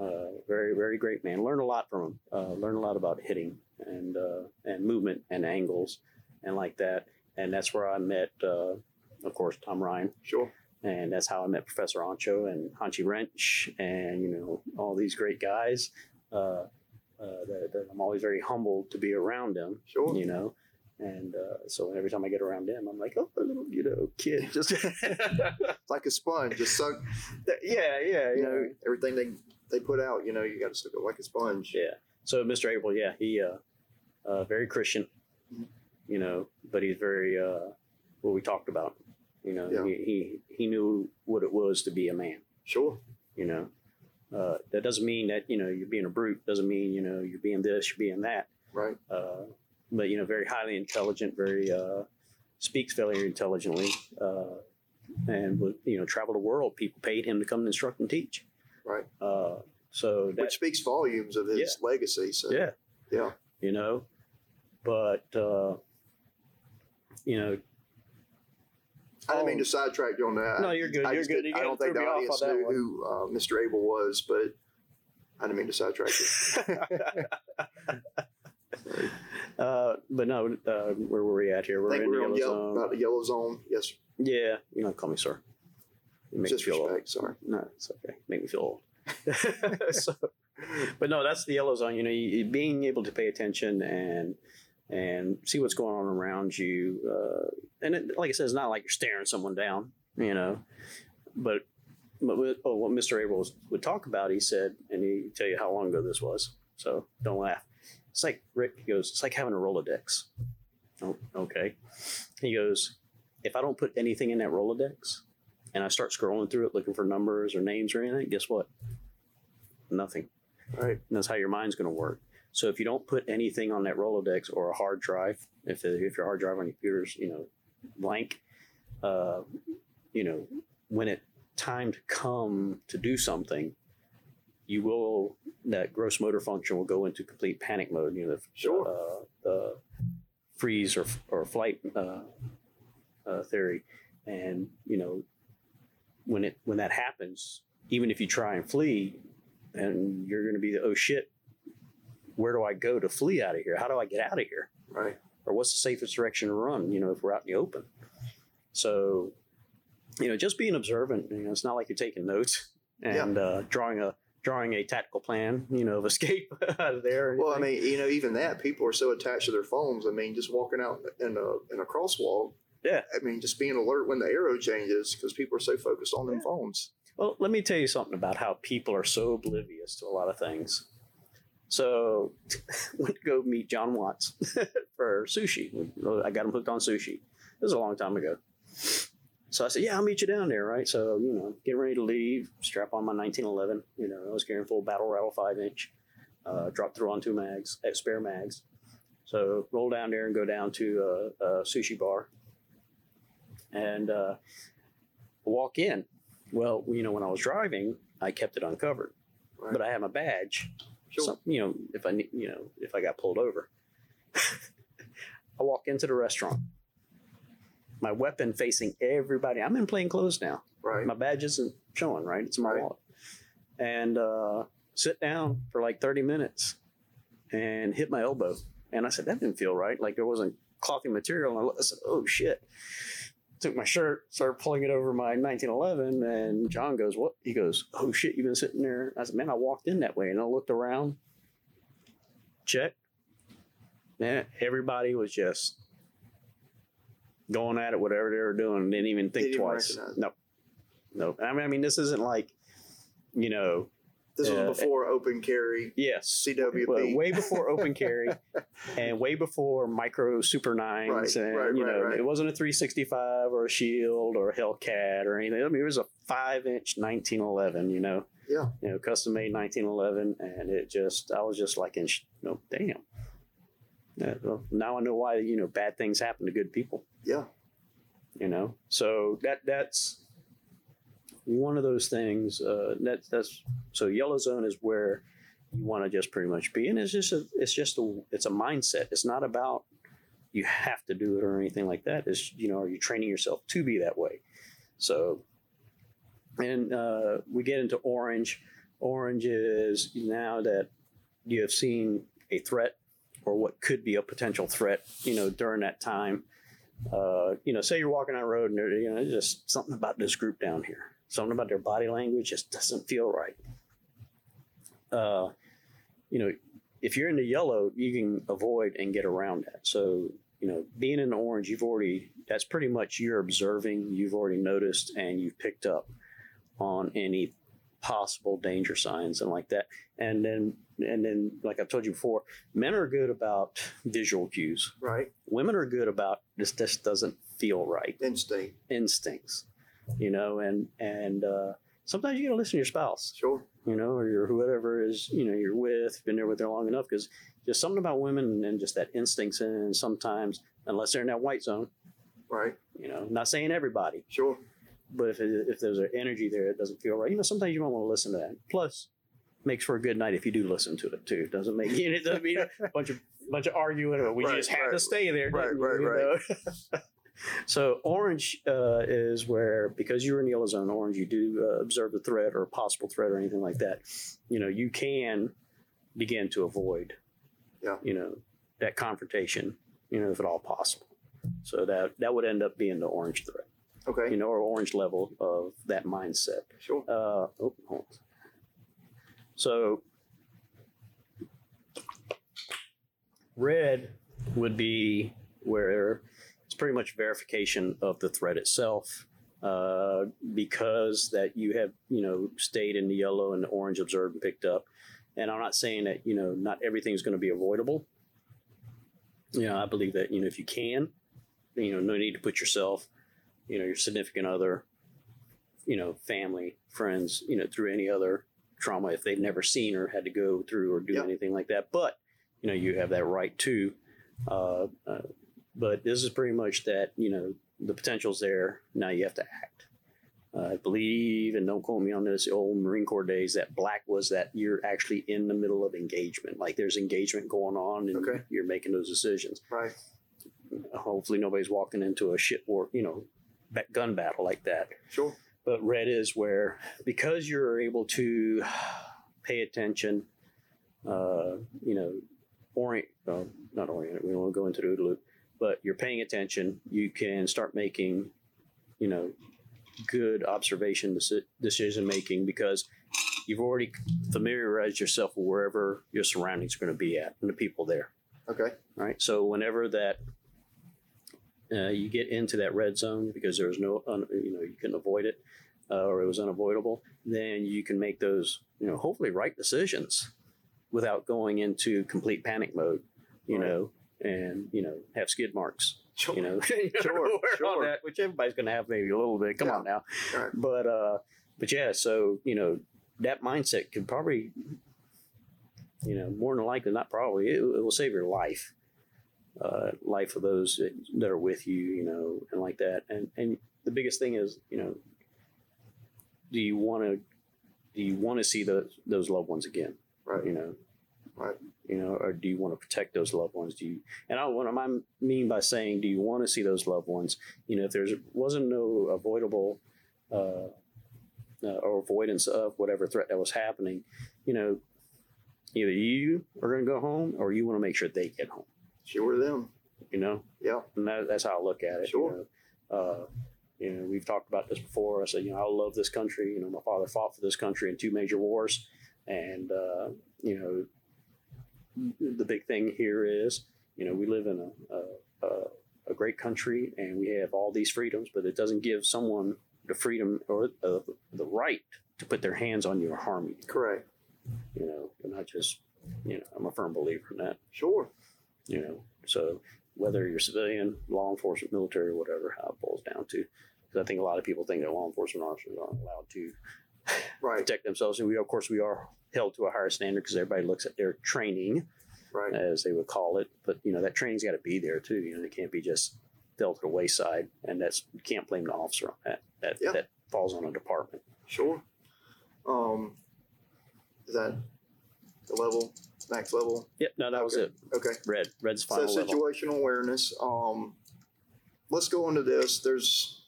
Uh, very, very great man. Learn a lot from him. Uh, learn a lot about hitting and uh, and movement and angles and like that. And that's where I met, uh, of course, Tom Ryan. Sure. And that's how I met Professor Ancho and Hanshi Wrench and, you know, all these great guys. Uh, uh, that, that I'm always very humbled to be around them, Sure. you know. And uh, so every time I get around them, I'm like, oh, a little, you know, kid. <laughs> Just, like a sponge, just suck. yeah, yeah, You know, everything they they put out. You know, you got to suck it like a sponge. Yeah. So Mr. Abel, yeah, he uh, uh very Christian, you know, but he's very uh what we talked about. You know, Yeah. he, he he knew what it was to be a man, Sure. you know. Uh, that doesn't mean that, you know, you're being a brute, doesn't mean, you know, you're being this, you're being that. Right. Uh, but you know, very highly intelligent, very uh speaks very intelligently, uh and would, you know, travel the world. People paid him to come and instruct and teach. Right. Uh so that, Which speaks volumes of his legacy. So yeah. yeah. you know but uh you know I didn't mean to sidetrack you on that. no you're good I you're good you I don't think the audience on knew who uh, Mr. Abel was, but I didn't mean to sidetrack you. <laughs> uh but no uh where were we at here we're in we the yellow zone about the yellow zone. Yes, yeah you know call me sir you make me feel old disrespect. Sorry. no it's okay make me feel old <laughs> so, but no that's the yellow zone you know you- being able to pay attention and and see what's going on around you uh and it, like i said it's not like you're staring someone down you know but but with, oh, what mr abel was, would talk about he said and he tell you how long ago this was so don't laugh it's like rick he goes it's like having a rolodex oh, okay he goes if i don't put anything in that rolodex and I start scrolling through it looking for numbers or names or anything, guess what? Nothing. Right. And that's how your mind's going to work. So if you don't put anything on that Rolodex or a hard drive, if if your hard drive on your computer's you know blank, uh, you know when it time to come to do something, you will that gross motor function will go into complete panic mode. You know, the, Sure. uh, the freeze or or flight uh, uh, theory, and you know when it when that happens, even if you try and flee, and you're going to be the oh shit, where do I go to flee out of here? How do I get out of here? Right. Or what's the safest direction to run? You know, if we're out in the open. So, you know, just being observant. You know, it's not like you're taking notes and uh, drawing a drawing a tactical plan. You know, of escape <laughs> out of there. Well, I mean, you know, even that people are so attached to their phones. I mean, just walking out in a in a crosswalk. Yeah. I mean, just being alert when the arrow changes because people are so focused on their phones. Well, let me tell you something about how people are so oblivious to a lot of things. So, <laughs> went to go meet John Watts <laughs> for sushi. I got him hooked on sushi. It was a long time ago. So I said, "Yeah, I'll meet you down there, right?" So you know, getting ready to leave, strap on my 1911. You know, I was carrying full battle rattle five inch. Uh, drop through on two mags, uh, spare mags. So roll down there and go down to a, a sushi bar, and uh, walk in. Well, you know, when I was driving, I kept it uncovered, Right. but I had my badge. Sure. So, you know, if I ne- you know if I got pulled over, <laughs> I walk into the restaurant. My weapon facing everybody. I'm in plain clothes now. right. My badge isn't showing, right? It's in my Right. wallet. And uh, sit down for like 30 minutes and hit my elbow. And I said, that didn't feel right. Like there wasn't clothy material. And I said, oh shit. Took my shirt, started pulling it over my 1911. And John goes, what? He goes, oh shit, you've been sitting there. I said, man, I walked in that way. And I looked around, check. Man, everybody was just going at it, whatever they were doing. Didn't even think Didn't twice. No, no. I mean, I mean, this isn't like, you know, This was eh, before open carry, yes, CWP. way before open carry, <laughs> and way before micro super nines, Right, and right, you right, know, it wasn't a 365 or a Shield or a Hellcat or anything. I mean, it was a five inch 1911. You know, Yeah. you know, custom made 1911, and it just, I was just like, in, sh- no, damn. Yeah, well, now I know why you know bad things happen to good people. yeah, you know so that that's one of those things uh that's that's so yellow zone is where you want to just pretty much be and it's just a it's just a it's a mindset it's not about you have to do it or anything like that. Is you know, are you training yourself to be that way? So, and uh, we get into orange. Orange is now that you have seen a threat or what could be a potential threat, you know, during that time. Uh, you know, say you're walking on the road and you know, just something about this group down here. Something about their body language just doesn't feel right. Uh, you know, if you're in the yellow, you can avoid and get around that. So, you know, being in the orange, you've already, that's pretty much you're observing, you've already noticed, and you've picked up on any possible danger signs and like that. And then, and then, like I've told you before, men are good about visual cues. Right. Women are good about this. This doesn't feel right. Instinct. Instincts, you know, and and uh, sometimes you got to listen to your spouse Sure. you know, or your whoever is, you know, you're with, been there with her long enough, because just something about women and just that instincts, and sometimes, unless they're in that white zone, Right. you know, not saying everybody, Sure. but if, it, if there's an energy there, it doesn't feel right. You know, sometimes you don't want to listen to that. Plus, makes for a good night if you do listen to it too. Doesn't make <laughs> it doesn't mean a bunch of bunch of arguing or we Right, just have right. to stay there. Right, right, right. <laughs> so orange uh, is where because you're in the yellow zone, orange you do uh, observe the threat or a possible threat or anything like that. You know, you can begin to avoid. Yeah. You know that confrontation. You know, if at all possible. So that that would end up being the orange threat Okay. you know, or orange level of that mindset. Sure. Uh, oh, hold on. So, red would be where it's pretty much verification of the threat itself. Uh, because that you have, you know, stayed in the yellow and the orange observed and picked up. And I'm not saying that, you know, not everything's going to be avoidable. You know, I believe that, you know, if you can, you know, no need to put yourself you know your significant other you know family friends you know through any other trauma if they've never seen or had to go through or do Yep. anything like that but you know you have that right to uh, uh, but this is pretty much that you know the potential's there now you have to act uh, i believe and don't quote me on this the old marine corps days that black was that you're actually in the middle of engagement like there's engagement going on and Okay. you're making those decisions Right. hopefully nobody's walking into a shit war you know gun battle like that Sure. but red is where because you're able to pay attention uh, you know orient uh, not orient we don't want to go into the loop but you're paying attention you can start making you know good observation decision making because you've already familiarized yourself with wherever your surroundings are going to be at and the people there Okay. right? So whenever that uh, you get into that red zone because there's no, un, you know, you couldn't avoid it uh, or it was unavoidable, then you can make those, you know, hopefully right decisions without going into complete panic mode, you Right. know, and you know have skid marks, Sure. you know, Sure, <laughs> on sure. that, which everybody's going to have maybe a little bit. Come Yeah. on now, Right. but uh, but yeah, so you know that mindset could probably, you know, more than likely, not probably, it, it will save your life, uh, life of those that, that are with you, you know, and like that. And and the biggest thing is, you know, do you want to do you want to see those those loved ones again? Right. You know, Right. You know, or do you want to protect those loved ones? Do you? And I, what I mean by saying, do you want to see those loved ones? You know, if there's wasn't no avoidable uh, uh, or avoidance of whatever threat that was happening, you know, either you are going to go home or you want to make sure they get home. Sure. Them. You know, Yeah. and that, that's how I look at it. Sure. You know? Uh, you know, we've talked about this before. I said, you know, I love this country. You know, my father fought for this country in two major wars, and uh, you know, the big thing here is, you know, we live in a, a, a, a great country and we have all these freedoms, but it doesn't give someone the freedom or uh, the right to put their hands on you or harm you. Correct. You know, and I just, you know, I'm a firm believer in that Sure. you know so whether you're civilian law enforcement military whatever how it boils down to because i think a lot of people think that law enforcement officers aren't allowed to Right. protect themselves and we of course we are held to a higher standard because everybody looks at their training Right. as they would call it but you know that training's got to be there too you know it can't be just fell to the wayside and that's you can't blame the officer on that that Yeah. that falls on a department Sure. Um, is that the level, max level. Yep. No, that was it. Okay. Red. Red's So final level. situational awareness. Um, let's go into this. There's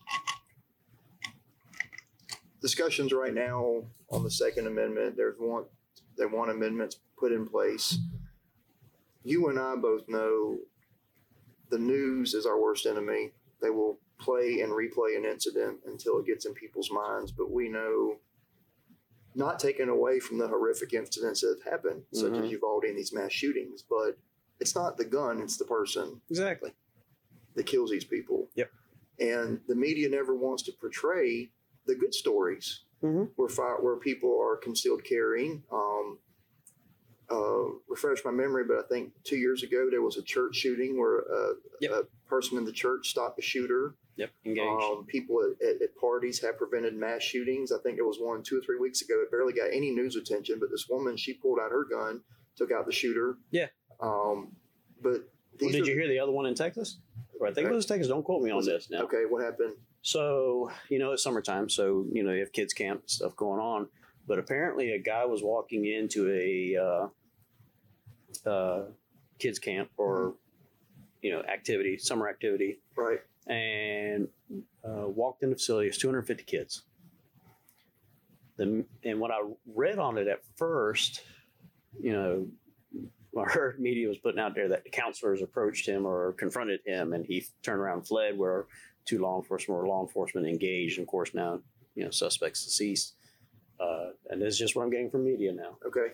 discussions right now on the Second Amendment. There's one. They want amendments put in place. You and I both know the news is our worst enemy. They will play and replay an incident until it gets in people's minds. But we know, not taken away from the horrific incidents that have happened, such Mhm. as Uvalde and these mass shootings, but it's not the gun, it's the person Exactly. that kills these people. Yep. And the media never wants to portray the good stories Mhm. where fire, where people are concealed carrying. Um, uh, refresh my memory, but I think two years ago there was a church shooting where a, Yep. a person in the church stopped a shooter. Yep. Engaged. Um, people at, at, at parties have prevented mass shootings. I think there was one two or three weeks ago. It barely got any news attention, but this woman she pulled out her gun, took out the shooter. Yeah. Um, but well, did are- you hear the other one in Texas? Or I think it was Texas. Don't quote me on this now. Okay, what happened? So, you know, it's summertime, so, you know, you have kids' camp stuff going on. But apparently, a guy was walking into a uh, uh, kids' camp or, you know, activity, summer activity, Right. and uh, walked in the facility. It's 250 kids. The, and what I read on it at first, you know, <laughs> I heard media was putting out there that the counselors approached him or confronted him, and he turned around and fled. Where two law enforcement or law enforcement engaged, and of course now, you know, suspects deceased. Uh, and this is just what I'm getting from media now. Okay.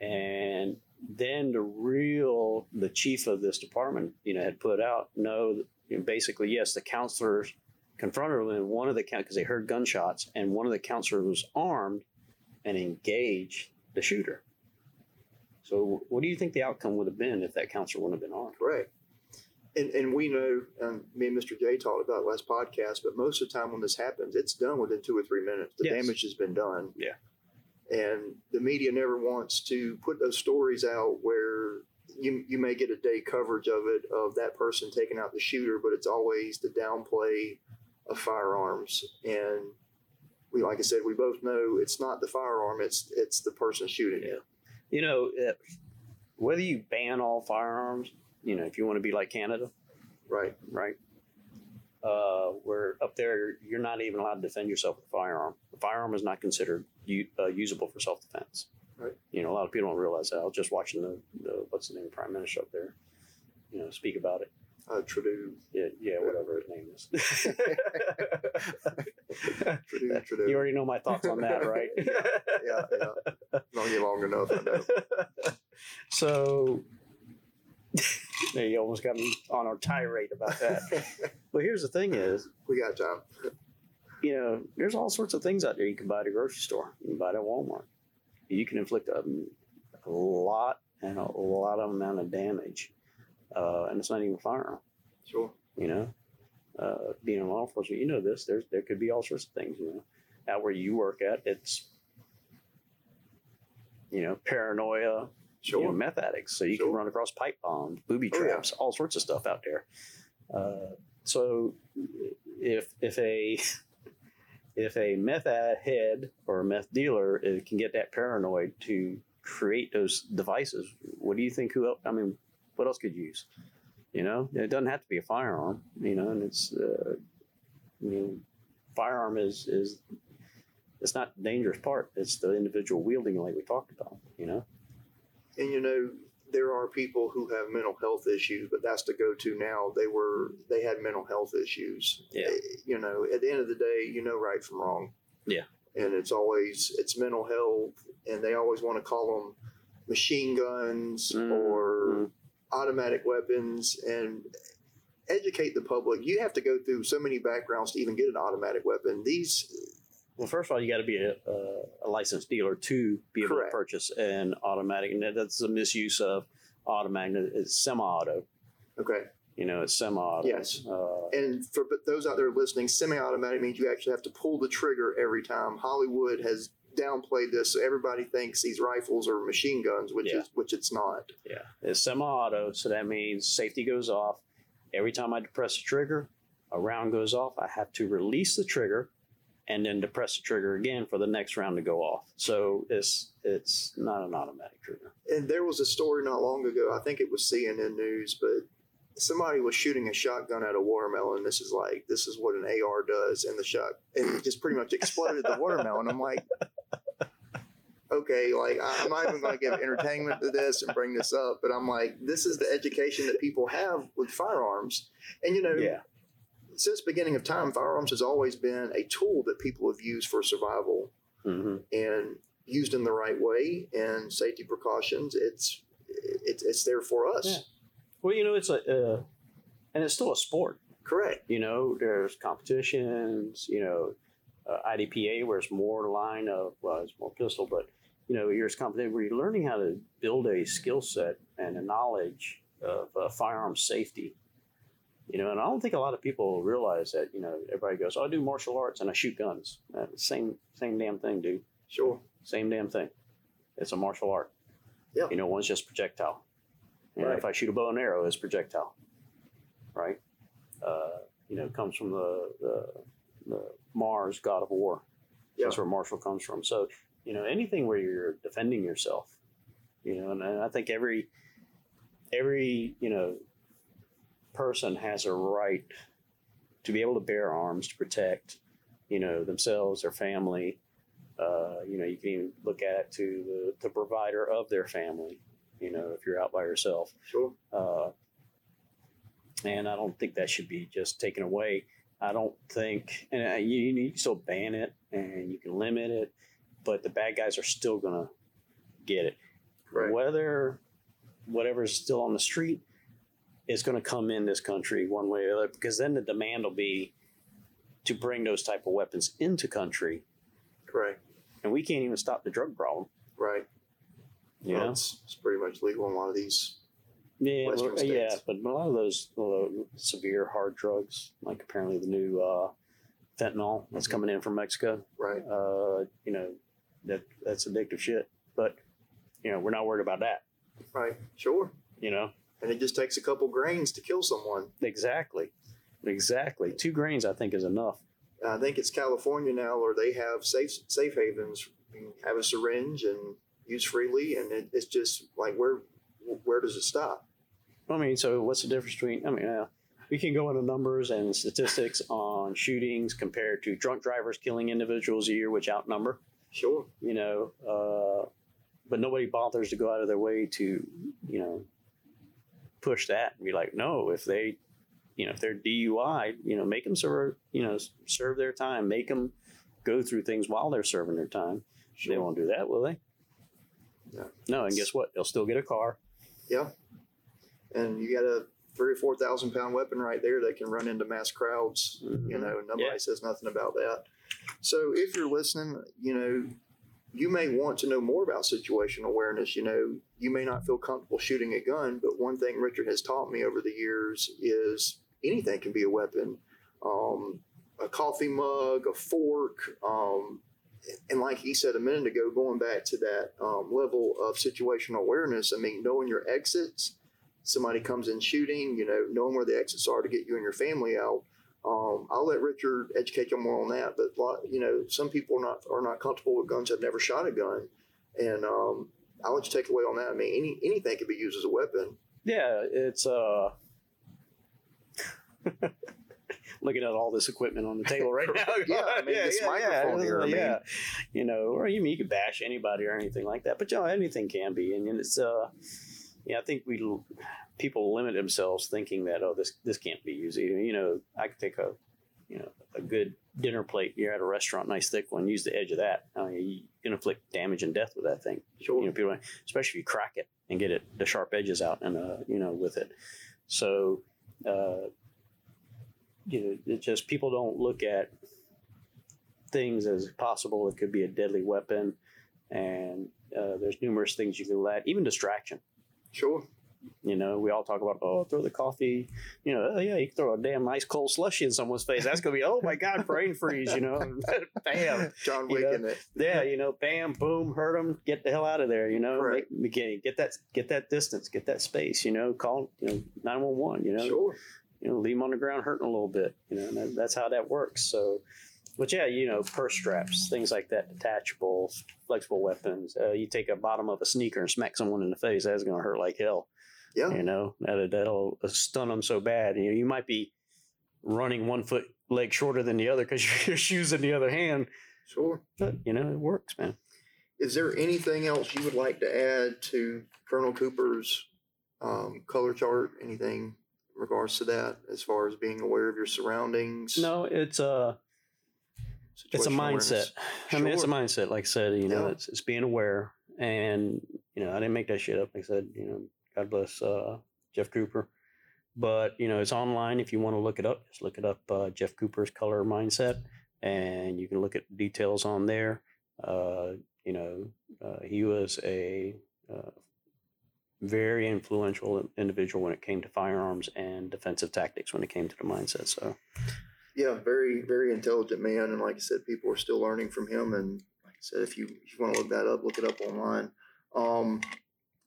And then the real, the chief of this department, you know, had put out, no, you know, basically, yes, the counselors confronted him, and one of the because they heard gunshots, and one of the counselors was armed and engaged the shooter. So, what do you think the outcome would have been if that counselor wouldn't have been armed? Correct. And, and we know, um, me and Mr. Jay talked about last podcast, but most of the time when this happens, it's done within two or three minutes. The Yes. damage has been done. Yeah. And the media never wants to put those stories out where you, you may get a day coverage of it, of that person taking out the shooter, but it's always the downplay of firearms. And we, like I said, we both know it's not the firearm, it's, it's the person shooting it. You know, uh, whether you ban all firearms, you know, if you want to be like Canada, Right. right? Uh, where up there, you're not even allowed to defend yourself with a firearm. The firearm is not considered u- uh, usable for self defense. Right. You know, a lot of people don't realize that. I was just watching the, the what's the name, of the Prime Minister up there, you know, speak about it. Uh, Trudeau. Yeah, yeah, whatever his name is. Trudeau, <laughs> Trudeau. you already know my thoughts on that, right? <laughs> yeah, yeah. Not get long enough, I know. <laughs> so, you almost got me on a tirade about that. <laughs> Well, here's the thing: is we got time. you know, there's all sorts of things out there you can buy at a grocery store. You can buy it at Walmart. You can inflict a, a lot and a lot of amount of damage, uh, and it's not even a firearm. Sure. You know, uh, being in law enforcement, you know this. There's there could be all sorts of things. You know, out where you work at, it's you know paranoia, Sure. you know, meth addicts. So you Sure. can run across pipe bombs, booby Oh, yeah. traps, all sorts of stuff out there. Uh, so if if a <laughs> if a meth head or a meth dealer uh, can get that paranoid to create those devices, what do you think? Who else? I mean, what else could you use? You know, it doesn't have to be a firearm. You know, and it's uh, I mean, firearm is is it's not the dangerous part. It's the individual wielding, like we talked about. You know. And you know, there are people who have mental health issues, but that's the go-to now. They were they had mental health issues. Yeah. Eh, You know, at the end of the day, you know right from wrong. Yeah. And it's always it's mental health, and they always want to call them machine guns Mm, or mm. automatic weapons and educate the public. You have to go through so many backgrounds to even get an automatic weapon. These Well, first of all, you got to be a, a, a licensed dealer to be able Correct. to purchase an automatic, and that- that's a misuse of automatic. It's semi-auto. okay. You know, it's semi-auto. Yes. Uh, And for those out there listening, semi-automatic means you actually have to pull the trigger every time. Hollywood has downplayed this, so everybody thinks these rifles are machine guns, which Yeah. is which it's not. yeah, it's semi-auto, so that means safety goes off every time I depress the trigger. A round goes off. I have to release the trigger, and then to press the trigger again for the next round to go off. So it's it's not an automatic trigger. And there was a story not long ago. I think it was CNN News, but somebody was shooting a shotgun at a watermelon. This is like this is what an AR does, and the shot and it just pretty much exploded the <laughs> watermelon. I'm like, okay, like I'm not even going to give entertainment to this and bring this up, but I'm like, this is the education that people have with firearms, and you know, Yeah. Since beginning of time, firearms has always been a tool that people have used for survival hmm and used in the right way and safety precautions. It's it's it's there for us. Yeah. Well, you know, it's a uh, and it's still a sport. Correct. You know, there's competitions. You know, uh, IDPA where it's more line of well, it's more pistol, but you know, here's competition where you're learning how to build a skill set and a knowledge of uh, firearm safety. You know, and I don't think a lot of people realize that. You know, everybody goes, "Oh, "I do martial arts and I shoot guns." Uh, same, same damn thing, dude. Sure. Same damn thing. It's a martial art. Yeah. You know, one's just projectile. And Right. if I shoot a bow and arrow, it's projectile. Right? Uh, you know, it comes from the, the, the Mars, god of war. Yeah. That's where martial comes from. So, you know, anything where you're defending yourself, you know, and, and I think every, every, you know, person has a right to be able to bear arms to protect, you know, themselves, their family, uh, you know, you can even look at it to the, the provider of their family, you know, if you're out by yourself. Sure. Uh, and I don't think that should be just taken away. I don't think, and you, you can still ban it and you can limit it, but the bad guys are still going to get it. Right. Whether whatever's still on the street is going to come in this country one way or the other, because then the demand will be to bring those type of weapons into country, Correct. and we can't even stop the drug problem. Right. Yeah. Well, it's, it's pretty much legal in a lot of these. Yeah, well, yeah, but a lot of those uh, severe hard drugs, like apparently the new uh, fentanyl that's Mhm. coming in from Mexico, Right. uh, you know, that that's addictive shit. But you know, we're not worried about that. Right. Sure. You know, And it just takes a couple grains to kill someone. exactly, exactly. Two grains, I think, is enough. I think it's California now, where they have safe safe havens. You have a syringe and use freely, and it, it's just like where where does it stop? I mean, so what's the difference between? I mean, uh, we can go into numbers and statistics on shootings compared to drunk drivers killing individuals a year, which outnumber. Sure. you know, uh, but nobody bothers to go out of their way to, you know, push that and be like, no, if they, you know, if they're DUI, you know, make them serve, you know, serve their time, make them go through things while they're serving their time. They won't do that, will they? No. No, and guess what? They'll still get a car. Yeah. And you got a three or four thousand pound weapon right there that can run into mass crowds. You mm-hmm. know, nobody Yeah. says nothing about that. So if you're listening, you know, you may want to know more about situational awareness. You know, you may not feel comfortable shooting a gun, but one thing Richard has taught me over the years is anything can be a weapon. Um, a coffee mug, a fork, um, and like he said a minute ago, going back to that um, level of situational awareness, I mean, knowing your exits, somebody comes in shooting, you know, knowing where the exits are to get you and your family out. Um, I'll let Richard educate you more on that, but you know, some people are not are not comfortable with guns. Have never shot a gun, and um, I'll let you take away on that. I mean, any anything can be used as a weapon. Yeah, it's uh <laughs> looking at all this equipment on the table right <laughs> now. Yeah, I mean, this microphone here, I mean- yeah, you know, or you, mean, you could bash anybody or anything like that, but you know, anything can be, and it's uh, yeah, I think we people limit themselves thinking that oh, this this can't be used. You know, I could take a you know a good dinner plate. You're at a restaurant, nice thick one. Use the edge of that. I mean, you can inflict damage and death with that thing. Sure. You know, people, especially if you crack it and get it the sharp edges out, and uh, you know, with it. So, uh, you know, it just people don't look at things as possible. It could be a deadly weapon, and uh, there's numerous things you can let, even distraction. Sure. You know, we all talk about, oh, throw the coffee. You know, oh, yeah, you can throw a damn nice cold slushy in someone's face. That's gonna be, oh my god, brain freeze. You know, <laughs> bam. John You Wick know, in it. Yeah, you know, bam, boom, hurt them, get the hell out of there. You know, Right. Make- get, get that, get that distance, get that space. You know, call, you know, nine one one. You know, Sure. you know, leave them on the ground hurting a little bit. You know, and that, that's how that works. So, But yeah, you know, purse straps, things like that, detachable, flexible weapons. Uh, you take a bottom of a sneaker and smack someone in the face, that's going to hurt like hell. Yeah. You know, that, that'll stun them so bad. You know, you might be running one foot leg shorter than the other because <laughs> your shoes in the other hand. Sure. But, you know, it works, man. Is there anything else you would like to add to Colonel Cooper's um, color chart? Anything in regards to that, as far as being aware of your surroundings? No, it's a it's a mindset. awareness? I mean, it's a mindset. Like I said, you know, Yeah. it's, it's being aware, and you know, I didn't make that shit up. Like I said, you know, God bless uh, Jeff Cooper. But you know, it's online. If you want to look it up, just look it up. Uh, Jeff Cooper's color mindset, and you can look at details on there. Uh, you know, uh, he was a uh, very influential individual when it came to firearms and defensive tactics. When it came to the mindset, so Yeah, very, very intelligent man. And like I said, people are still learning from him. And like I said, if you, if you want to look that up, look it up online. Um,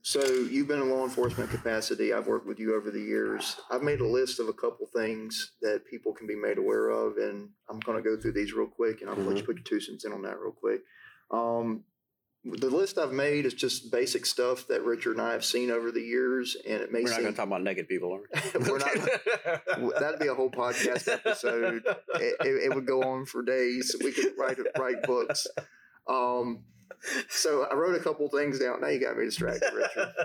so you've been in law enforcement capacity. I've worked with you over the years. I've made a list of a couple things that people can be made aware of, and I'm going to go through these real quick, and I'll let you put your two cents in on that real quick. Um, the list I've made is just basic stuff that Richard and I have seen over the years, and it may we're not seem going to talk about naked people, are we? <laughs> we're not <laughs> that'd be a whole podcast episode. It, it, it would go on for days. We could write write books. Um, so I wrote a couple things down. Now you got me distracted, Richard. <laughs>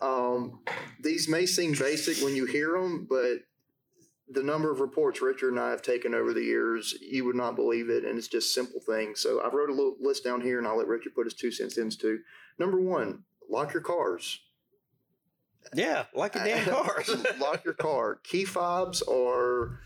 Um, these may seem basic when you hear them, but the number of reports Richard and I have taken over the years, you would not believe it, and it's just simple things. So I wrote a little list down here, and I'll let Richard put his two cents into. Number one, lock your cars. Yeah, like your damn <laughs> cars. lock your car. Key fobs are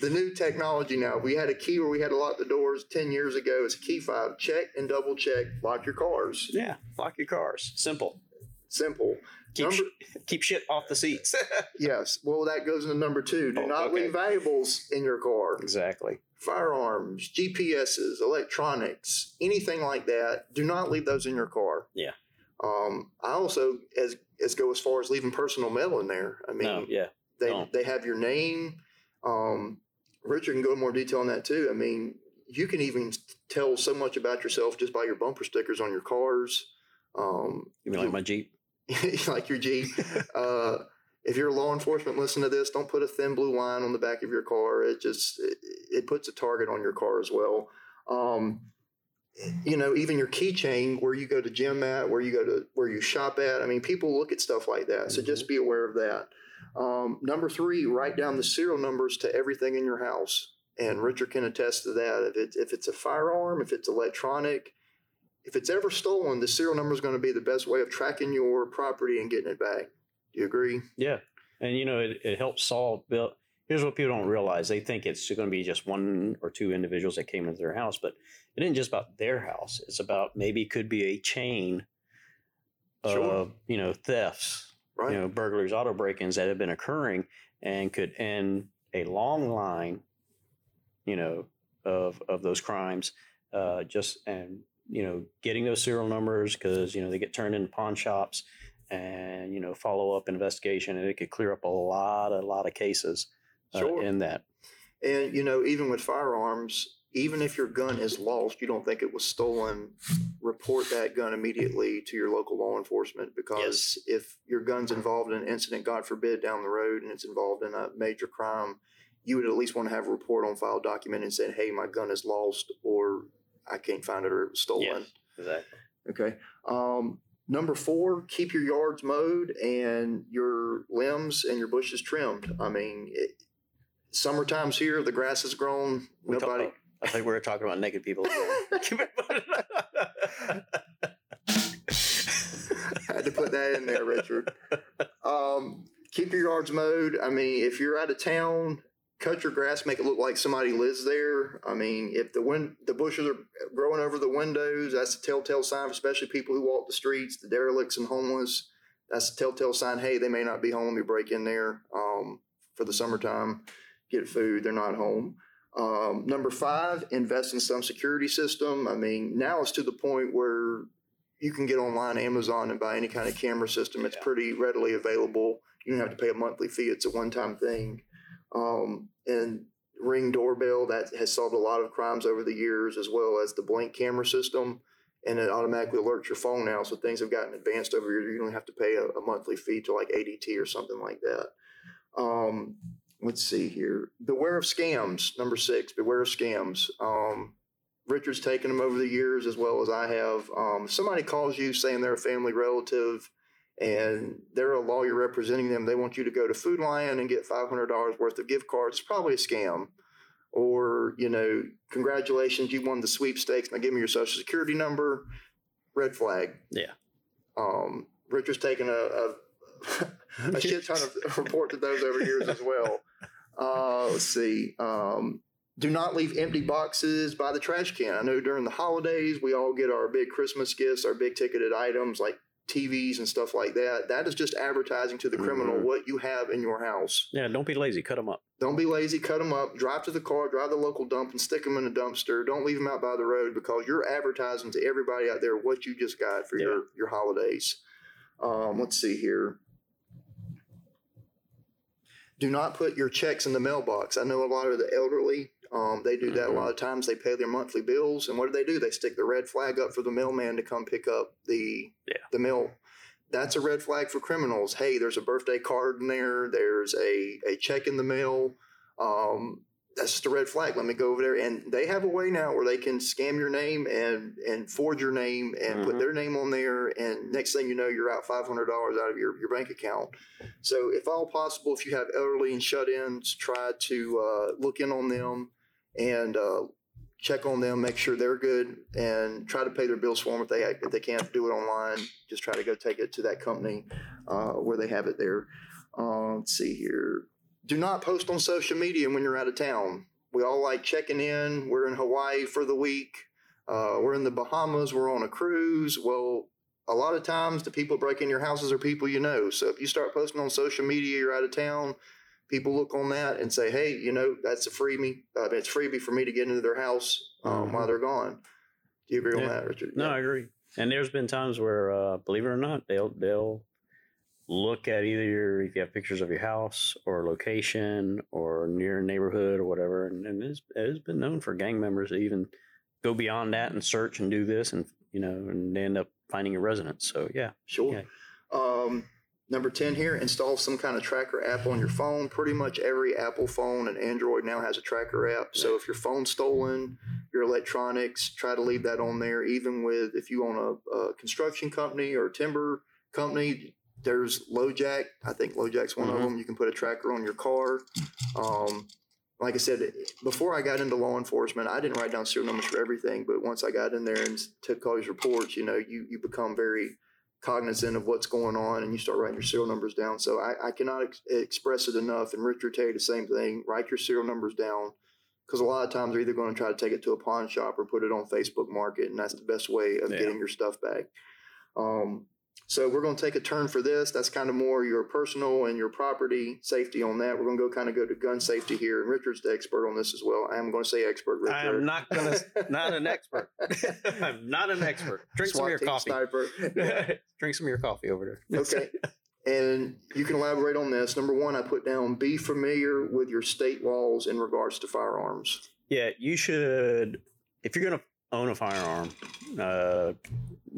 the new technology now. We had a key where we had to lock the doors 10 years ago. It's a key fob. Check and double check. Lock your cars. yeah, lock your cars. Simple. Simple. Keep Number- sh- keep shit off the seats. <laughs> Yes. Well, that goes into number two. Do Oh, not okay. leave valuables in your car. exactly. Firearms, GPSs, electronics, anything like that. Do not leave those in your car. Yeah. Um, I also as as go as far as leaving personal mail in there. I mean, no, yeah, They Don't. they have your name. Um, Richard can go in more detail on that too. I mean, you can even tell so much about yourself just by your bumper stickers on your cars. Um, you mean like my Jeep? <laughs> like your Jeep. uh, if you're law enforcement, listen to this. Don't put a thin blue line on the back of your car. It just it, it puts a target on your car as well. Um, you know, even your keychain, where you go to gym at, where you go to where you shop at. I mean, people look at stuff like that. So just be aware of that. Um, number three, write down the serial numbers to everything in your house. And Richard can attest to that. If it's if it's a firearm, if it's electronic, if it's ever stolen, the serial number is going to be the best way of tracking your property and getting it back. Do you agree? Yeah, and you know it, it helps solve. Bill, here's what people don't realize: they think it's going to be just one or two individuals that came into their house, but it isn't just about their house. It's about maybe it could be a chain Sure. of you know thefts, Right. you know burglaries, auto break-ins that have been occurring, and could end a long line, you know, of of those crimes. Uh, just and you know getting those serial numbers because you know they get turned into pawn shops and you know follow up investigation and it could clear up a lot a lot of cases uh, Sure. in that And you know, even with firearms, even if your gun is lost, you don't think it was stolen, report that gun immediately to your local law enforcement because if your gun's involved in an incident, God forbid, down the road and it's involved in a major crime, you would at least want to have a report on file document and say, hey, my gun is lost or I can't find it or it was stolen. Yes. exactly Okay. Um, number four, keep your yards mowed and your limbs and your bushes trimmed. I mean, it, summertime's here, the grass is grown. We talk- Nobody. I think we were talking about naked people again. <laughs> had to put that in there, Richard. Um, keep your yards mowed. I mean, if you're out of town, cut your grass, make it look like somebody lives there. I mean, if the wind, the bushes are growing over the windows, that's a telltale sign, especially people who walk the streets, the derelicts and homeless. That's a telltale sign. Hey, they may not be home. Me break in there um, for the summertime, get food. They're not home. Um, number five, invest in some security system. I mean, now it's to the point where you can get online Amazon and buy any kind of camera system. It's Yeah. pretty readily available. You don't have to pay a monthly fee. It's a one-time thing. Um, and ring doorbell that has solved a lot of crimes over the years, as well as the blink camera system. And it automatically alerts your phone now, so things have gotten advanced over here. You don't have to pay a, a monthly fee to like ADT or something like that. Um, let's see here. Beware of scams. Number six. Beware of scams. Um, Richard's taken them over the years as well as I have. Um, if somebody calls you saying they're a family relative and they're a lawyer representing them, they want you to go to Food Lion and get $500 worth of gift cards. It's probably a scam. Or, you know, congratulations, you won the sweepstakes. Now give me your social security number. Red flag. Yeah. Um, Richard's taken a, a, <laughs> a shit ton of reports of those over years as well. Uh, let's see. Um, do not leave empty boxes by the trash can. I know during the holidays we all get our big Christmas gifts, our big ticketed items like TVs and stuff like that. That is just advertising to the criminal Mhm. what you have in your house. Yeah, don't be lazy. Cut them up. Don't be lazy, cut them up, drive to the car, drive the local dump and stick them in a dumpster. Don't leave them out by the road because you're advertising to everybody out there what you just got for your, your holidays. Um, let's see here. Do not put your checks in the mailbox. I know a lot of the elderly, um, they do that a Mhm. lot of times. They pay their monthly bills, and what do they do? They stick the red flag up for the mailman to come pick up the Yeah. the mail. That's a red flag for criminals. Hey, there's a birthday card in there. There's a a check in the mail. Um, that's just a red flag. Let me go over there, and they have a way now where they can scam your name and and forge your name and put Mhm. their name on there. And next thing you know, you're out five hundred dollars out of your, your bank account. So, if all possible, if you have elderly and shut-ins, try to uh, look in on them and uh, check on them, make sure they're good, and try to pay their bills for them if they if they can't do it online. Just try to go take it to that company uh, where they have it there. Uh, let's see here. Do not post on social media when you're out of town. We all like checking in. We're in Hawaii for the week. Uh, we're in the Bahamas. We're on a cruise. Well, a lot of times the people breaking your houses are people you know. So if you start posting on social media, you're out of town. People look on that and say, "Hey, you know, that's a freebie. Uh, it's freebie for me to get into their house um, Mhm. while they're gone." Do you agree on that, Richard? No, Yeah. I agree. And there's been times where, uh, believe it or not, they'll they'll look at either your if you have pictures of your house or location or near neighborhood or whatever, and, and it's, it's been known for gang members to even go beyond that and search and do this, and you know, and they end up finding your residence. So yeah, Sure. Yeah. Um, number 10 here, install some kind of tracker app on your phone. Pretty much every Apple phone and Android now has a tracker app. So if your phone's stolen, your electronics, try to leave that on there. Even with if you own a, a construction company or a timber company, there's LoJack. I think LoJack's one of Mhm. them. You can put a tracker on your car. Um, like I said, before I got into law enforcement, I didn't write down serial numbers for everything. But once I got in there and took all these reports, you know, you, you become very cognizant of what's going on and you start writing your serial numbers down. So I, I cannot ex- express it enough. And Richard tell the same thing. Write your serial numbers down because a lot of times they're either going to try to take it to a pawn shop or put it on Facebook Market, and that's the best way of Yeah. getting your stuff back. Um, so we're going to take a turn for this. That's kind of more your personal and your property safety on that. We're going to go kind of go to gun safety here, and Richard's the expert on this as well. I am going to say expert. Richard. I am not gonna not an expert. <laughs> <laughs> I'm not an expert. Drink some of your coffee. Sniper. <laughs> Drink some of your coffee over there. Okay. And you can elaborate on this. Number one, I put down be familiar with your state laws in regards to firearms. Yeah, you should. If you're going to own a firearm, uh,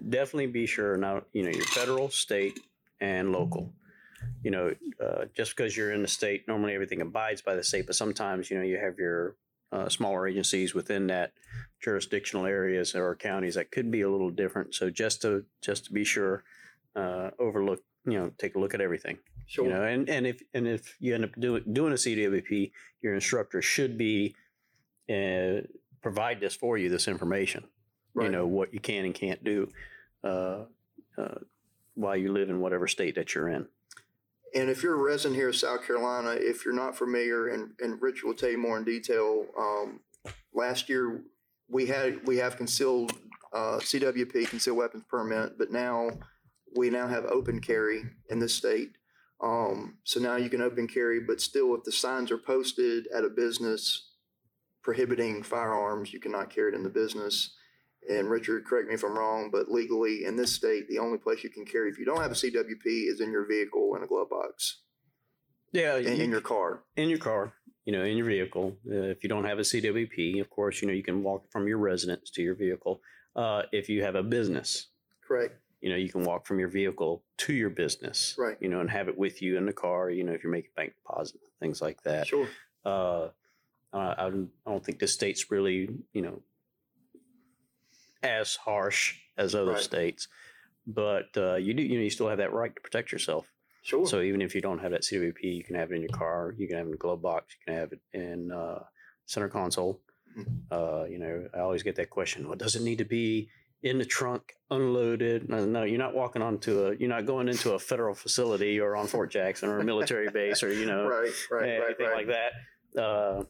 definitely be sure now. You know your federal, state, and local. You know, uh, just because you're in the state, normally everything abides by the state, but sometimes you know you have your uh, smaller agencies within that jurisdictional areas or counties that could be a little different. So just to just to be sure, uh, overlook. You know, take a look at everything Sure. you know and, and if and if you end up doing doing a cwp your instructor should be uh, provide this for you this information Right. you know what you can and can't do uh, uh, while you live in whatever state that you're in And if you're a resident here of South Carolina, if you're not familiar, and, and Richard will tell you more in detail, um, last year we had we have concealed uh, CWP concealed weapons permit, but now we now have open carry in this state. Um, so now you can open carry, but still, if the signs are posted at a business prohibiting firearms, you cannot carry it in the business. And Richard, correct me if I'm wrong, but legally in this state, the only place you can carry if you don't have a CWP is in your vehicle in a glove box yeah in, in your car. in your car you know, in your vehicle. Uh, if you don't have a CWP, of course, you know, you can walk from your residence to your vehicle. Uh, if you have a business, Correct. you know, you can walk from your vehicle to your business, Right. you know, and have it with you in the car, you know, if you're making bank deposits, things like that. Sure. Uh, I I don't think the state's really, you know, as harsh as other Right. states, but uh, you do, you know, you still have that right to protect yourself. Sure. So even if you don't have that CWP, you can have it in your car, you can have it in a glove box, you can have it in uh, center console. Mhm. Uh, you know, I always get that question: Well, does it need to be in the trunk, unloaded? No, no, you're not walking onto a, you're not going into a federal facility or on Fort Jackson or a military base or you know <laughs> right. Right. Right. Right. like that. Uh,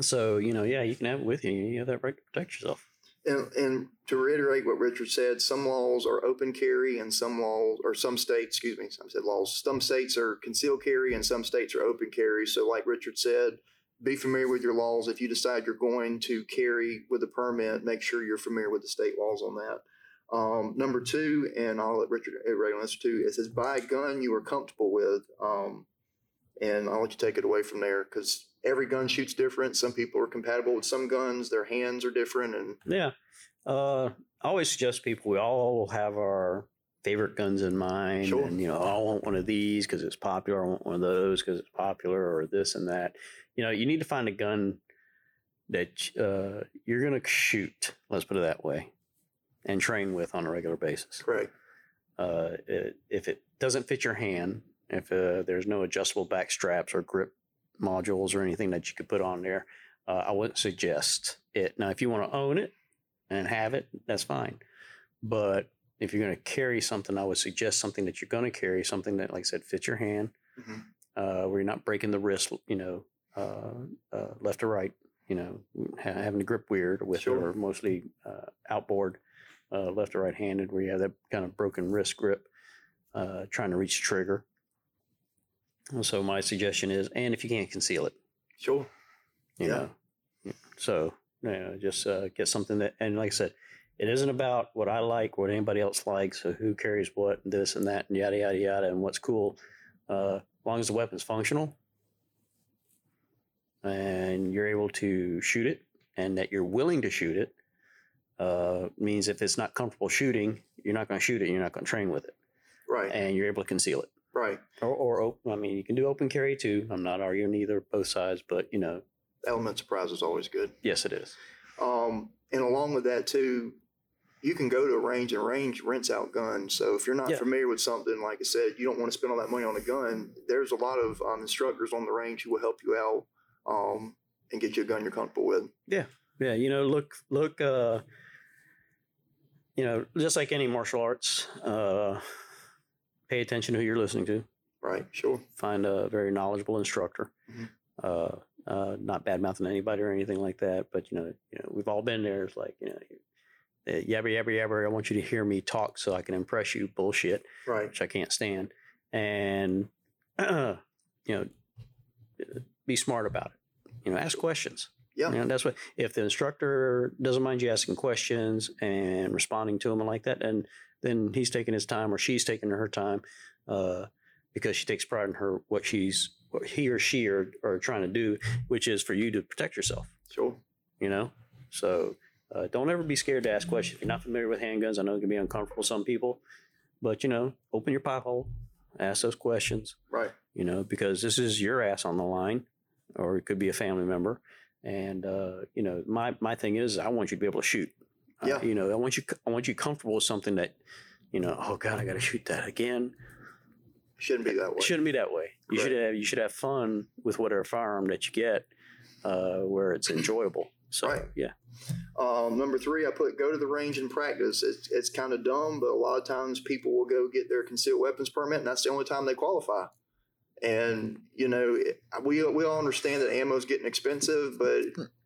so you know, yeah, you can have it with you. You have that right to protect yourself. And, and to reiterate what Richard said, some laws are open carry, and some laws, or some states, excuse me, some said laws. Some states are concealed carry, and some states are open carry. So, like Richard said, be familiar with your laws. If you decide you're going to carry with a permit, make sure you're familiar with the state laws on that. Um, number two, and I'll let Richard elaborate on this too. It says buy a gun you are comfortable with, um, and I'll let you take it away from there because every gun shoots different. Some people are compatible with some guns. Their hands are different, and Yeah. Uh, I always suggest people we all have our favorite guns in mind, Sure. and you know, I want one of these because it's popular. I want one of those because it's popular, or this and that. You know, you need to find a gun that uh, you're going to shoot. Let's put it that way, and train with on a regular basis. correct. Uh, it, if it doesn't fit your hand, if uh, there's no adjustable back straps or grip modules or anything that you could put on there, uh, I wouldn't suggest it. Now, if you want to own it and have it, that's fine. But if you're going to carry something, I would suggest something that you're going to carry, something that, like I said, fits your hand, Mhm. uh, where you're not breaking the wrist, you know, uh, uh, left or right, you know, ha- having to grip weird with Sure. it, or mostly uh, outboard, uh, left or right handed, where you have that kind of broken wrist grip, uh, trying to reach the trigger. So my suggestion is, and if you can't conceal it, Sure. you Yeah. know, so you know, just uh, get something that, and like I said, it isn't about what I like, what anybody else likes, so who carries what, and this and that, and yada yada yada, and what's cool. Uh, as long as the weapon's functional, and you're able to shoot it, and that you're willing to shoot it, uh, means if it's not comfortable shooting, you're not going to shoot it. You're not going to train with it, Right. and you're able to conceal it. Right. Or, or open, I mean, you can do open carry too. I'm not arguing either, both sides, but you know, Element surprise is always good. yes, it is. Um, and along with that too, you can go to a range and range rents out guns. So if you're not Yeah. familiar with something, like I said, you don't want to spend all that money on a gun. There's a lot of um, instructors on the range who will help you out um, and get you a gun you're comfortable with. Yeah, yeah. you know, look, look, uh, you know, just like any martial arts, uh, pay attention to who you're listening to. Right. Sure. Find a very knowledgeable instructor. Mhm. Uh, uh, not bad mouthing anybody or anything like that, but you know, you know, we've all been there. It's like you know, uh, yabber yabber yabber. I want you to hear me talk so I can impress you. Bullshit, Right. which I can't stand. And <clears throat> you know, be smart about it. You know, ask questions. Yeah. You know, that's what if the instructor doesn't mind you asking questions and responding to them and like that, and then he's taking his time or she's taking her time uh, because she takes pride in her what she's what he or she are, are trying to do, which is for you to protect yourself. Sure. You know, so uh, don't ever be scared to ask questions. If you're not familiar with handguns, I know it can be uncomfortable for some people, but you know, open your pot hole, ask those questions Right. you know, because this is your ass on the line, or it could be a family member. And uh, you know, my my thing is, I want you to be able to shoot. Uh, Yeah. you know, I want you I want you comfortable with something that, you know, oh God, I got to shoot that again. Shouldn't be that way. It shouldn't be that way. You should have you should have fun with whatever firearm that you get, uh, where it's enjoyable. So Right. yeah, Um, number three, I put go to the range and practice. It's, it's kind of dumb, but a lot of times people will go get their concealed weapons permit, and that's the only time they qualify. And you know, it- we we all understand that ammo's getting expensive, but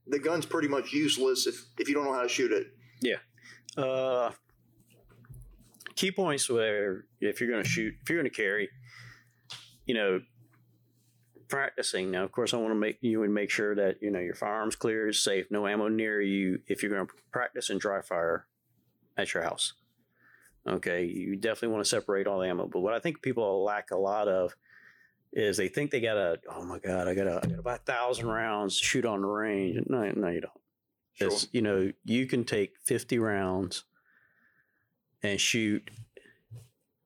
the gun's pretty much useless if if you don't know how to shoot it. Uh, key points where if you're going to shoot, if you're going to carry, you know, practicing. Now, of course, I want to make you and make sure that you know your firearms clear, is safe, no ammo near you. If you're going to practice and dry fire at your house, okay, you definitely want to separate all the ammo. But what I think people lack a lot of is they think they got to, oh my God, I got to, I got to buy a thousand rounds shoot on the range. No, no, you don't. Sure. It's, you know, you can take 50 rounds and shoot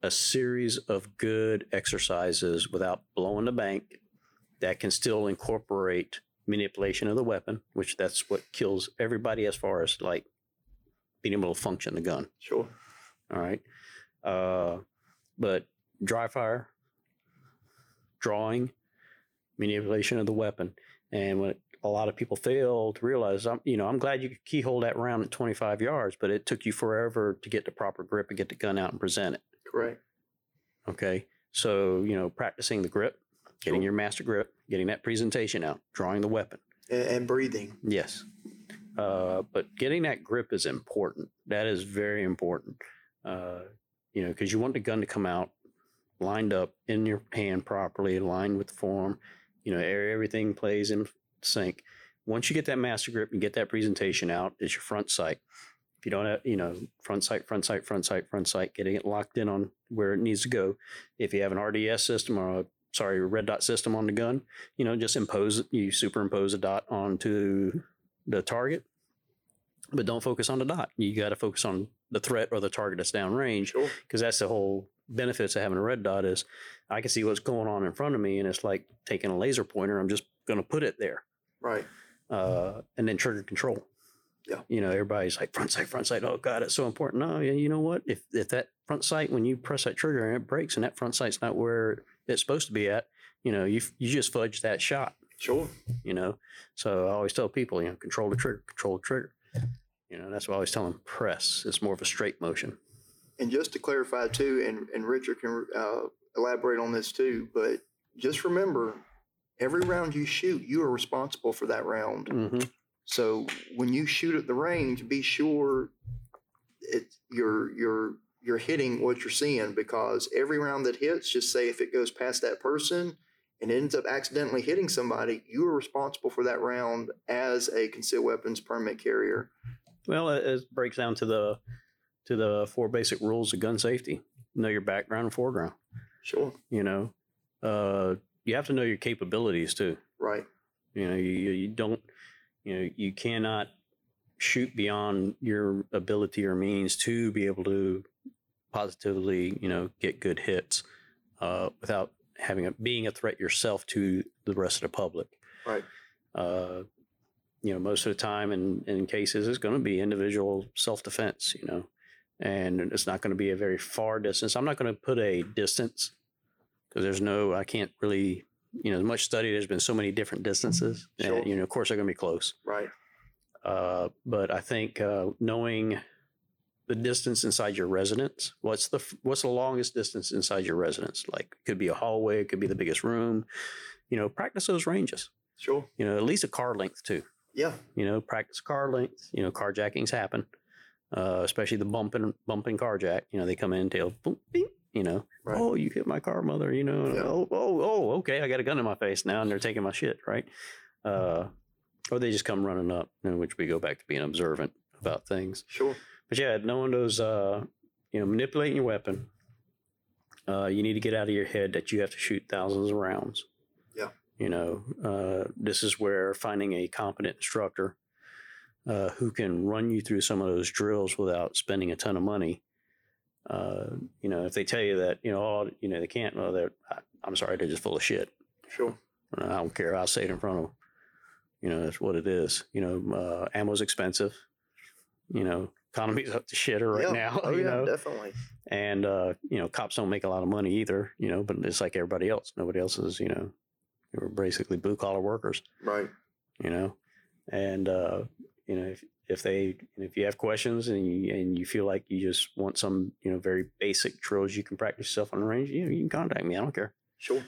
a series of good exercises without blowing the bank that can still incorporate manipulation of the weapon, which that's what kills everybody as far as like being able to function the gun. Sure. All right. Uh, but dry fire, drawing, manipulation of the weapon. And what a lot of people fail to realize, I'm, you know, I'm glad you could keyhole that round at 25 yards, but it took you forever to get the proper grip and get the gun out and present it. Correct. Okay. So, you know, practicing the grip, getting Sure. your master grip, getting that presentation out, drawing the weapon. And, and breathing. Yes. Uh, but getting that grip is important. That is very important. Uh, you know, because you want the gun to come out lined up in your hand properly, aligned with the form. You know, everything plays in sync. Once you get that master grip and get that presentation out, it's your front sight. If you don't have, you know, front sight, front sight, front sight, front sight, getting it locked in on where it needs to go. If you have an RDS system or a sorry, a red dot system on the gun, you know, just impose you superimpose a dot onto the target, but don't focus on the dot. You got to focus on the threat or the target that's downrange Sure. because that's the whole benefits of having a red dot is I can see what's going on in front of me and it's like taking a laser pointer. I'm just going to put it there Right. uh, and then trigger control. Yeah. You know, everybody's like front sight, front sight. Oh God, it's so important. No, yeah, you know what? If if that front sight, when you press that trigger and it breaks, and that front sight's not where it's supposed to be at, you know, you you just fudge that shot. Sure. You know, so I always tell people, you know, control the trigger, control the trigger. You know, that's why I always tell them press. It's more of a straight motion. And just to clarify too, and, and Richard can uh, elaborate on this too, but just remember every round you shoot, you are responsible for that round. hmm So when you shoot at the range, be sure it you're you're you're hitting what you're seeing because every round that hits, just say if it goes past that person and ends up accidentally hitting somebody, you are responsible for that round as a concealed weapons permit carrier. Well, it, it breaks down to the to the four basic rules of gun safety: know your background and foreground. Sure. You know, uh, you have to know your capabilities too. Right. You know, you, you don't, you know, you cannot shoot beyond your ability or means to be able to positively, you know, get good hits uh, without having a being a threat yourself to the rest of the public. Right. Uh, you know, most of the time in, in cases, it's going to be individual self defense, you know, and it's not going to be a very far distance. I'm not going to put a distance because there's no, I can't really, you know, as much study, there's been so many different distances. Sure. And, you know, of course, they're going to be close. Right. Uh, but I think uh, knowing the distance inside your residence, what's the what's the longest distance inside your residence? Like, it could be a hallway, it could be the biggest room. You know, practice those ranges. Sure. You know, at least a car length too. Yeah. You know, practice car length. You know, carjackings happen, uh, especially the bumping bumping carjack. You know, they come in, tail, boom, bing, you know, Right. oh, you hit my car, mother. You know, Yeah. oh, oh, oh, okay, I got a gun in my face now, and they're taking my shit, right? Uh, or they just come running up, in which we go back to being observant about things. Sure. But yeah, knowing those, uh, you know, manipulating your weapon, uh, you need to get out of your head that you have to shoot thousands of rounds. Yeah. You know, uh, this is where finding a competent instructor uh, who can run you through some of those drills without spending a ton of money. Uh, you know, if they tell you that, you know, oh, you know, they can't, well, they're, I, I'm sorry, they're just full of shit. Sure. I don't care. I'll say it in front of them. You know, that's what it is. You know, uh, ammo's expensive. You know, economy's up to shitter right yeah. now. <laughs> Oh you yeah, know, definitely. and uh, you know, cops don't make a lot of money either. You know, but it's like everybody else. Nobody else is. You know, we're basically blue collar workers. Right. You know, and uh, you know if if they if you have questions and you and you feel like you just want some you know very basic drills you can practice yourself on the range, you know, you can contact me. I don't care. Sure.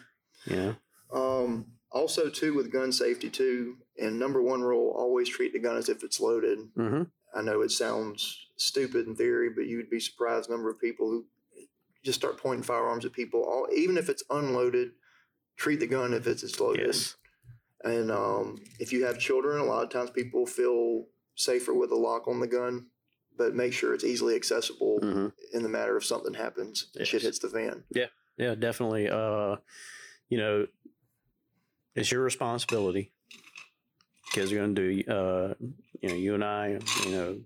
Yeah. Um, also, too, with gun safety, too, and number one rule: always treat the gun as if it's loaded. Mm-hmm. I know it sounds stupid in theory, but you'd be surprised number of people who just start pointing firearms at people. All even if it's unloaded, treat the gun if it's, it's loaded. Yes. And um, if you have children, a lot of times people feel safer with a lock on the gun, but make sure it's easily accessible Mm-hmm. in the matter if something happens and shit hits the fan. Yeah. Yeah, definitely. Uh, you know, it's your responsibility. Kids are going to do, uh, you know, you and I, you know,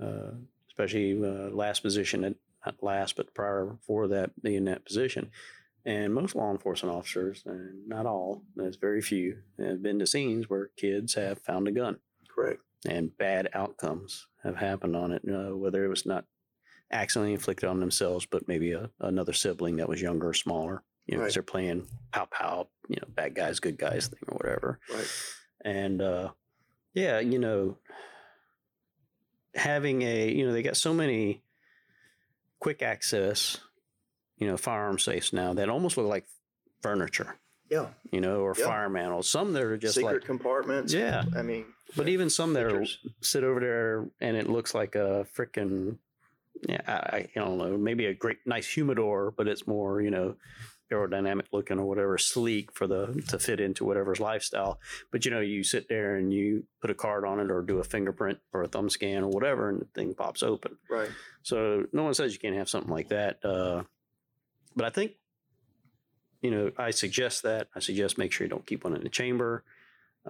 uh, especially uh, last position at not last, but prior for that being that position. And most law enforcement officers, and not all, there's very few, have been to scenes where kids have found a gun Correct. And bad outcomes have happened on it, uh, whether it was not accidentally inflicted on themselves, but maybe a, another sibling that was younger or smaller. You know, Right. they're playing pow pow, you know, bad guys, good guys thing or whatever. Right. And uh, yeah, you know, having a, you know, they got so many quick access, you know, firearm safes now that almost look like furniture, Yeah. you know, or Yeah. fire manuals. Some that are just Secret like, compartments. yeah, I mean, but even some that are sit over there and it looks like a freaking yeah I, I I don't know maybe a great nice humidor but it's more you know aerodynamic looking or whatever sleek for the to fit into whatever's lifestyle but you know you sit there and you put a card on it or do a fingerprint or a thumb scan or whatever and the thing pops open right. so no one says you can't have something like that uh, but i think you know i suggest that i suggest make sure you don't keep one in the chamber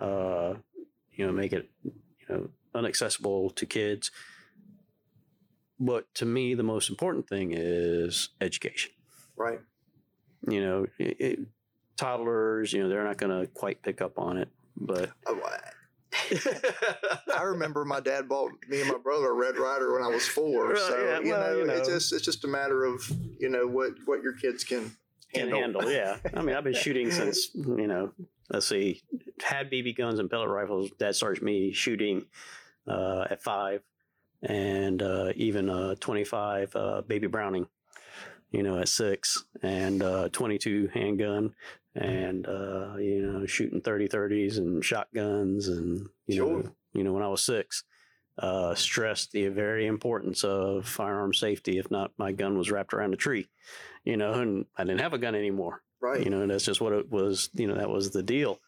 uh, you know make it you know unaccessible to kids but to me the most important thing is education Right. you know it, it, toddlers you know they're not going to quite pick up on it but Oh, I- I remember my dad bought me and my brother a Red Ryder when I was four. So yeah, you, well, know, you it's just it's just a matter of you know what what your kids can handle. handle. Yeah, I mean, I've been <laughs> shooting since you know. Let's see, had BB guns and pellet rifles. Dad started me shooting uh, at five, and uh, even uh, twenty-five uh, baby Browning. You know, at six, and uh, twenty-two handgun, and uh, you know, shooting 30-30s and shotguns, and you Sure. know, you know, when I was six. Uh, stressed the very importance of firearm safety. If not, my gun was wrapped around a tree you know, and I didn't have a gun anymore, Right. you know, and that's just what it was, you know, that was the deal.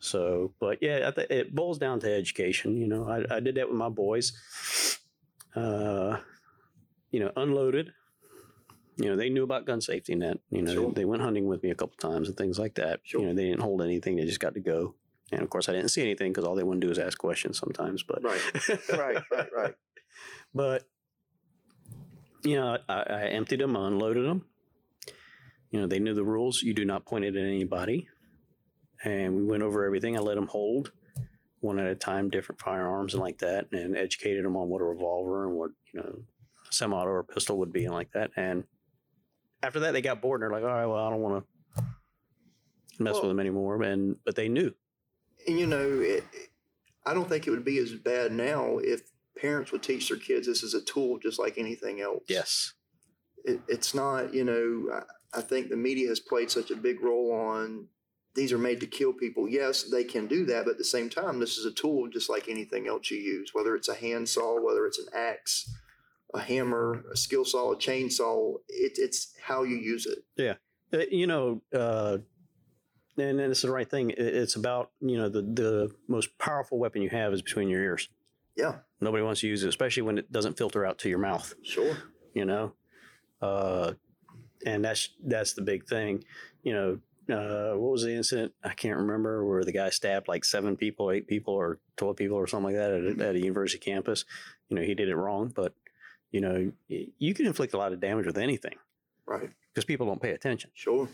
So, but yeah, I th- it boils down to education. You know, I, I did that with my boys. Uh, you know, unloaded. You know, they knew about gun safety net. You know, Sure. they went hunting with me a couple times and things like that. Sure. You know, they didn't hold anything; they just got to go. And of course, I didn't see anything because all they want to do is ask questions sometimes. But Right. right. Right. Right. <laughs> but you know, I, I emptied them, unloaded them. You know, they knew the rules. You do not point it at anybody, and we went over everything. I let them hold one at a time, different firearms and like that, and educated them on what a revolver and what you know, semi-auto or pistol would be and like that. And after that, they got bored and they're like, "All right, well, I don't want to mess Well- with them anymore." And but they knew. And you know, it, I don't think it would be as bad now if parents would teach their kids this is a tool just like anything else. Yes. It, it's not. You know, I, I think the media has played such a big role on. These are made to kill people. Yes, they can do that, but at the same time, this is a tool just like anything else you use. Whether it's a handsaw, whether it's an axe, a hammer, a skill saw, a chainsaw. It, it's how you use it. Yeah. you know, uh, and, and it's the right thing. It's about you know the the most powerful weapon you have is between your ears. Yeah, Nobody wants to use it, especially when it doesn't filter out to your mouth. sure. You know, uh, and that's that's the big thing. You know, uh, what was the incident? I can't remember where the guy stabbed like seven people, eight people, or twelve people, or something like that at a, at a university campus. You know, he did it wrong, but you know, you can inflict a lot of damage with anything Right. because people don't pay attention. Sure.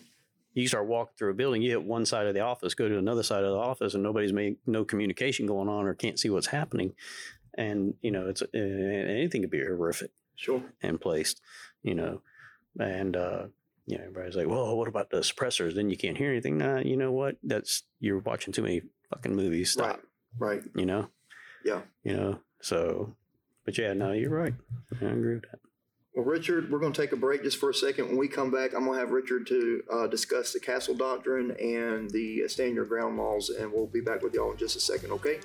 You start walking through a building, you hit one side of the office, go to another side of the office, and nobody's made no communication going on or can't see what's happening. And you know, it's uh, anything could be horrific Sure. and placed, you know, and uh, you know, everybody's like, "Well, what about the suppressors? Then you can't hear anything." Nah, you know what? That's you're watching too many fucking movies. Stop. Right. Right. You know. Yeah. You know. So, but yeah, no, you're right. I agree with that. Well, Richard, we're going to take a break just for a second. When we come back, I'm going to have Richard to uh, discuss the Castle Doctrine and the uh, Stand Your Ground laws, and we'll be back with y'all in just a second, okay?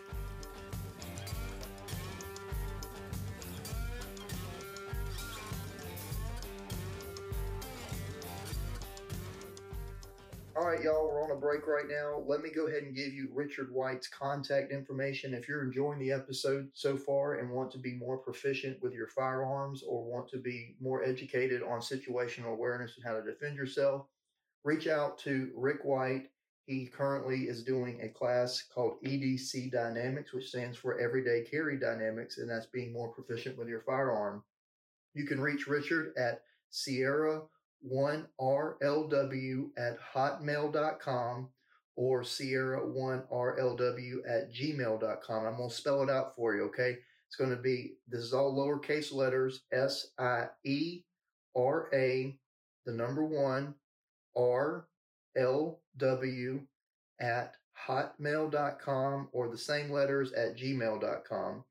All right, y'all, we're on a break right now. Let me go ahead and give you Richard White's contact information. If you're enjoying the episode so far and want to be more proficient with your firearms or want to be more educated on situational awareness and how to defend yourself, reach out to Rick White. He currently is doing a class called EDC Dynamics, which stands for Everyday Carry Dynamics, and that's being more proficient with your firearm. You can reach Richard at Sierra1RLW at hotmail.com or Sierra1RLW at gmail.com. I'm going to spell it out for you, okay? It's going to be, this is all lowercase letters, S I E R A, the number one, R L W at hotmail.com or the same letters at gmail.com.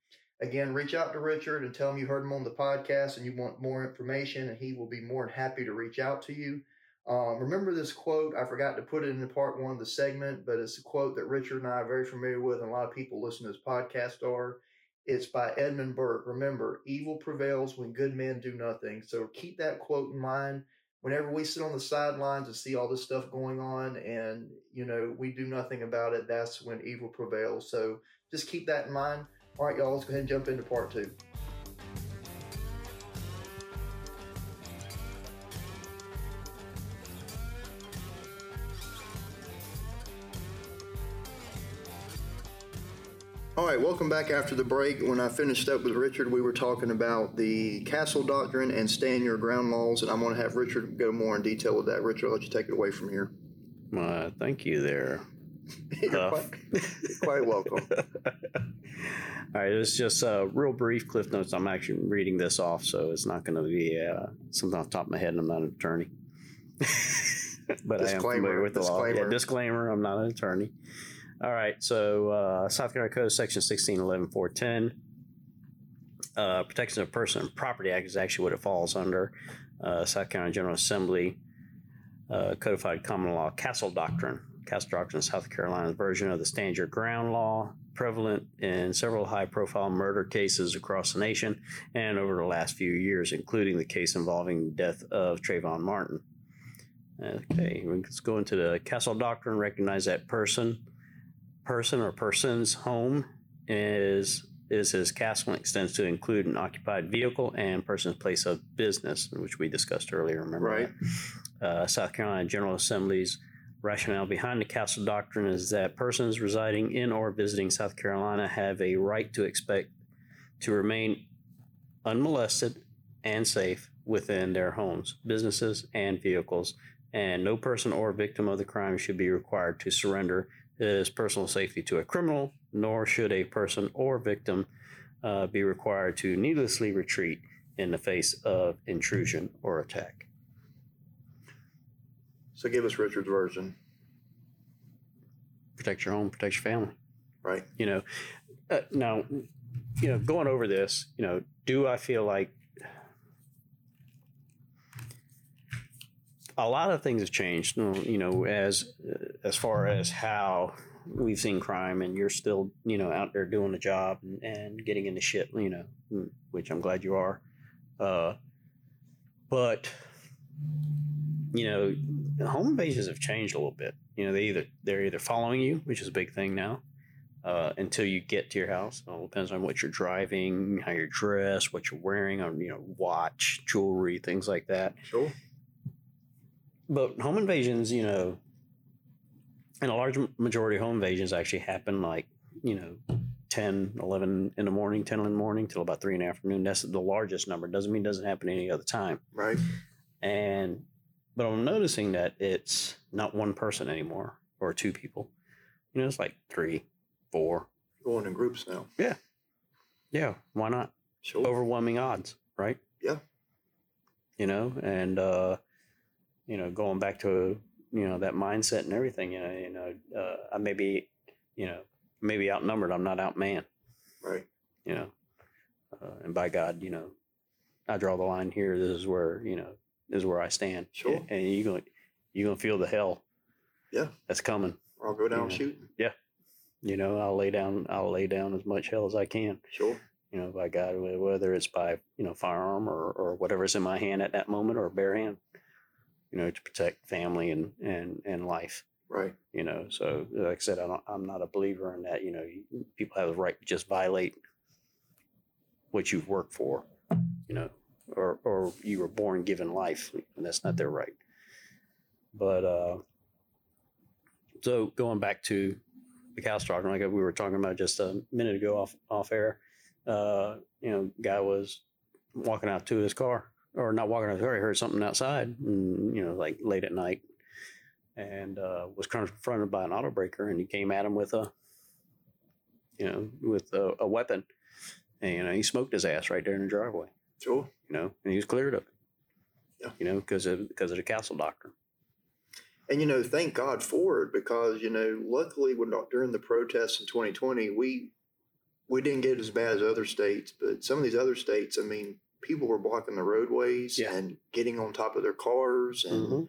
Again, reach out to Richard and tell him you heard him on the podcast and you want more information, and he will be more than happy to reach out to you. Um, remember this quote? I forgot to put it in part one of the segment, but it's a quote that Richard and I are very familiar with, and a lot of people listen to this podcast are. It's by Edmund Burke. Remember, evil prevails when good men do nothing. So keep that quote in mind whenever we sit on the sidelines and see all this stuff going on and, you know, we do nothing about it, that's when evil prevails. So just keep that in mind. All right, y'all, let's go ahead and jump into part two. All right, welcome back after the break. When I finished up with Richard, we were talking about the castle doctrine and stand your ground laws, and I'm going to have Richard go more in detail with that. Richard, I'll let you take it away from here. Uh, thank you there. You're, quite, <laughs> quite welcome. <laughs> All right, it's just a uh, real brief cliff notes. I'm actually reading this off, so it's not going to be uh, something off the top of my head, and I'm not an attorney. <laughs> but I am familiar with the law. Yeah, disclaimer: I'm not an attorney. All right, so uh, South Carolina Code Section 1611 uh, Protection of Person and Property Act is actually what it falls under. Uh, South Carolina General Assembly uh, codified common law Castle Doctrine. Castle Doctrine is South Carolina's version of the Stand Your Ground law, prevalent in several high profile murder cases across the nation and over the last few years, including the case involving the death of Trayvon Martin. Okay, let's go into the Castle Doctrine, recognize that person person or persons home is is his castle and extends to include an occupied vehicle and person's place of business, which we discussed earlier. Remember, right? Uh, South Carolina General Assembly's rationale behind the castle doctrine is that persons residing in or visiting South Carolina have a right to expect to remain unmolested and safe within their homes, businesses, and vehicles, and no person or victim of the crime should be required to surrender his personal safety to a criminal, nor should a person or victim uh, be required to needlessly retreat in the face of intrusion or attack. So give us Richard's version. Protect your home, protect your family. Right. You know, uh, now, you know, going over this, you know, do I feel like a lot of things have changed. You know, as as far as how we've seen crime, and you're still you know out there doing the job and, and getting into shit. You know, mm, which I'm glad you are. Uh, but you know, home invasions have changed a little bit. You know, they either they're either following you, which is a big thing now, uh, until you get to your house. It all depends on what you're driving, how you're dressed, what you're wearing, on you know, watch, jewelry, things like that. Sure but home invasions, you know, and a large majority of home invasions actually happen like, you know, 10, 11 in the morning, 10 in the morning till about three in the afternoon. That's the largest number. Doesn't mean it doesn't happen any other time. Right. And, but I'm noticing that it's not one person anymore or two people. You know, it's like three, four. Going in groups now. Yeah. Yeah. Why not? Sure. Overwhelming odds, right? Yeah. You know, and, uh, you know, going back to you know that mindset and everything. You know, you know, uh, I may be, you know, maybe outnumbered. I'm not outman. Right. You know, uh, and by God, you know, I draw the line here. This is where you know is where I stand. Sure. And you're gonna you gonna feel the hell. Yeah. That's coming. Or I'll go down you shooting. Yeah. You know, I'll lay down. I'll lay down as much hell as I can. Sure. You know, by God, whether it's by you know firearm or or whatever's in my hand at that moment or bare hand you know, to protect family and and and life. Right. You know, so like I said, I don't, I'm not a believer in that. You know, people have the right to just violate what you've worked for. You know, or or you were born given life, and that's not their right. But uh, so going back to the cow stalking, like we were talking about just a minute ago off off air, uh, you know, guy was walking out to his car or not walking out to his car. He heard something outside, and, you know, like late at night, and uh, was confronted by an auto breaker, and he came at him with a, you know, with a, a weapon, and you know, he smoked his ass right there in the driveway. Sure. You know, and he was cleared of it. Yeah. You know, because of because of the castle doctrine. And you know, thank God for it because you know, luckily, when during the protests in 2020, we we didn't get as bad as other states, but some of these other states, I mean, people were blocking the roadways Yeah. and getting on top of their cars, and Mhm.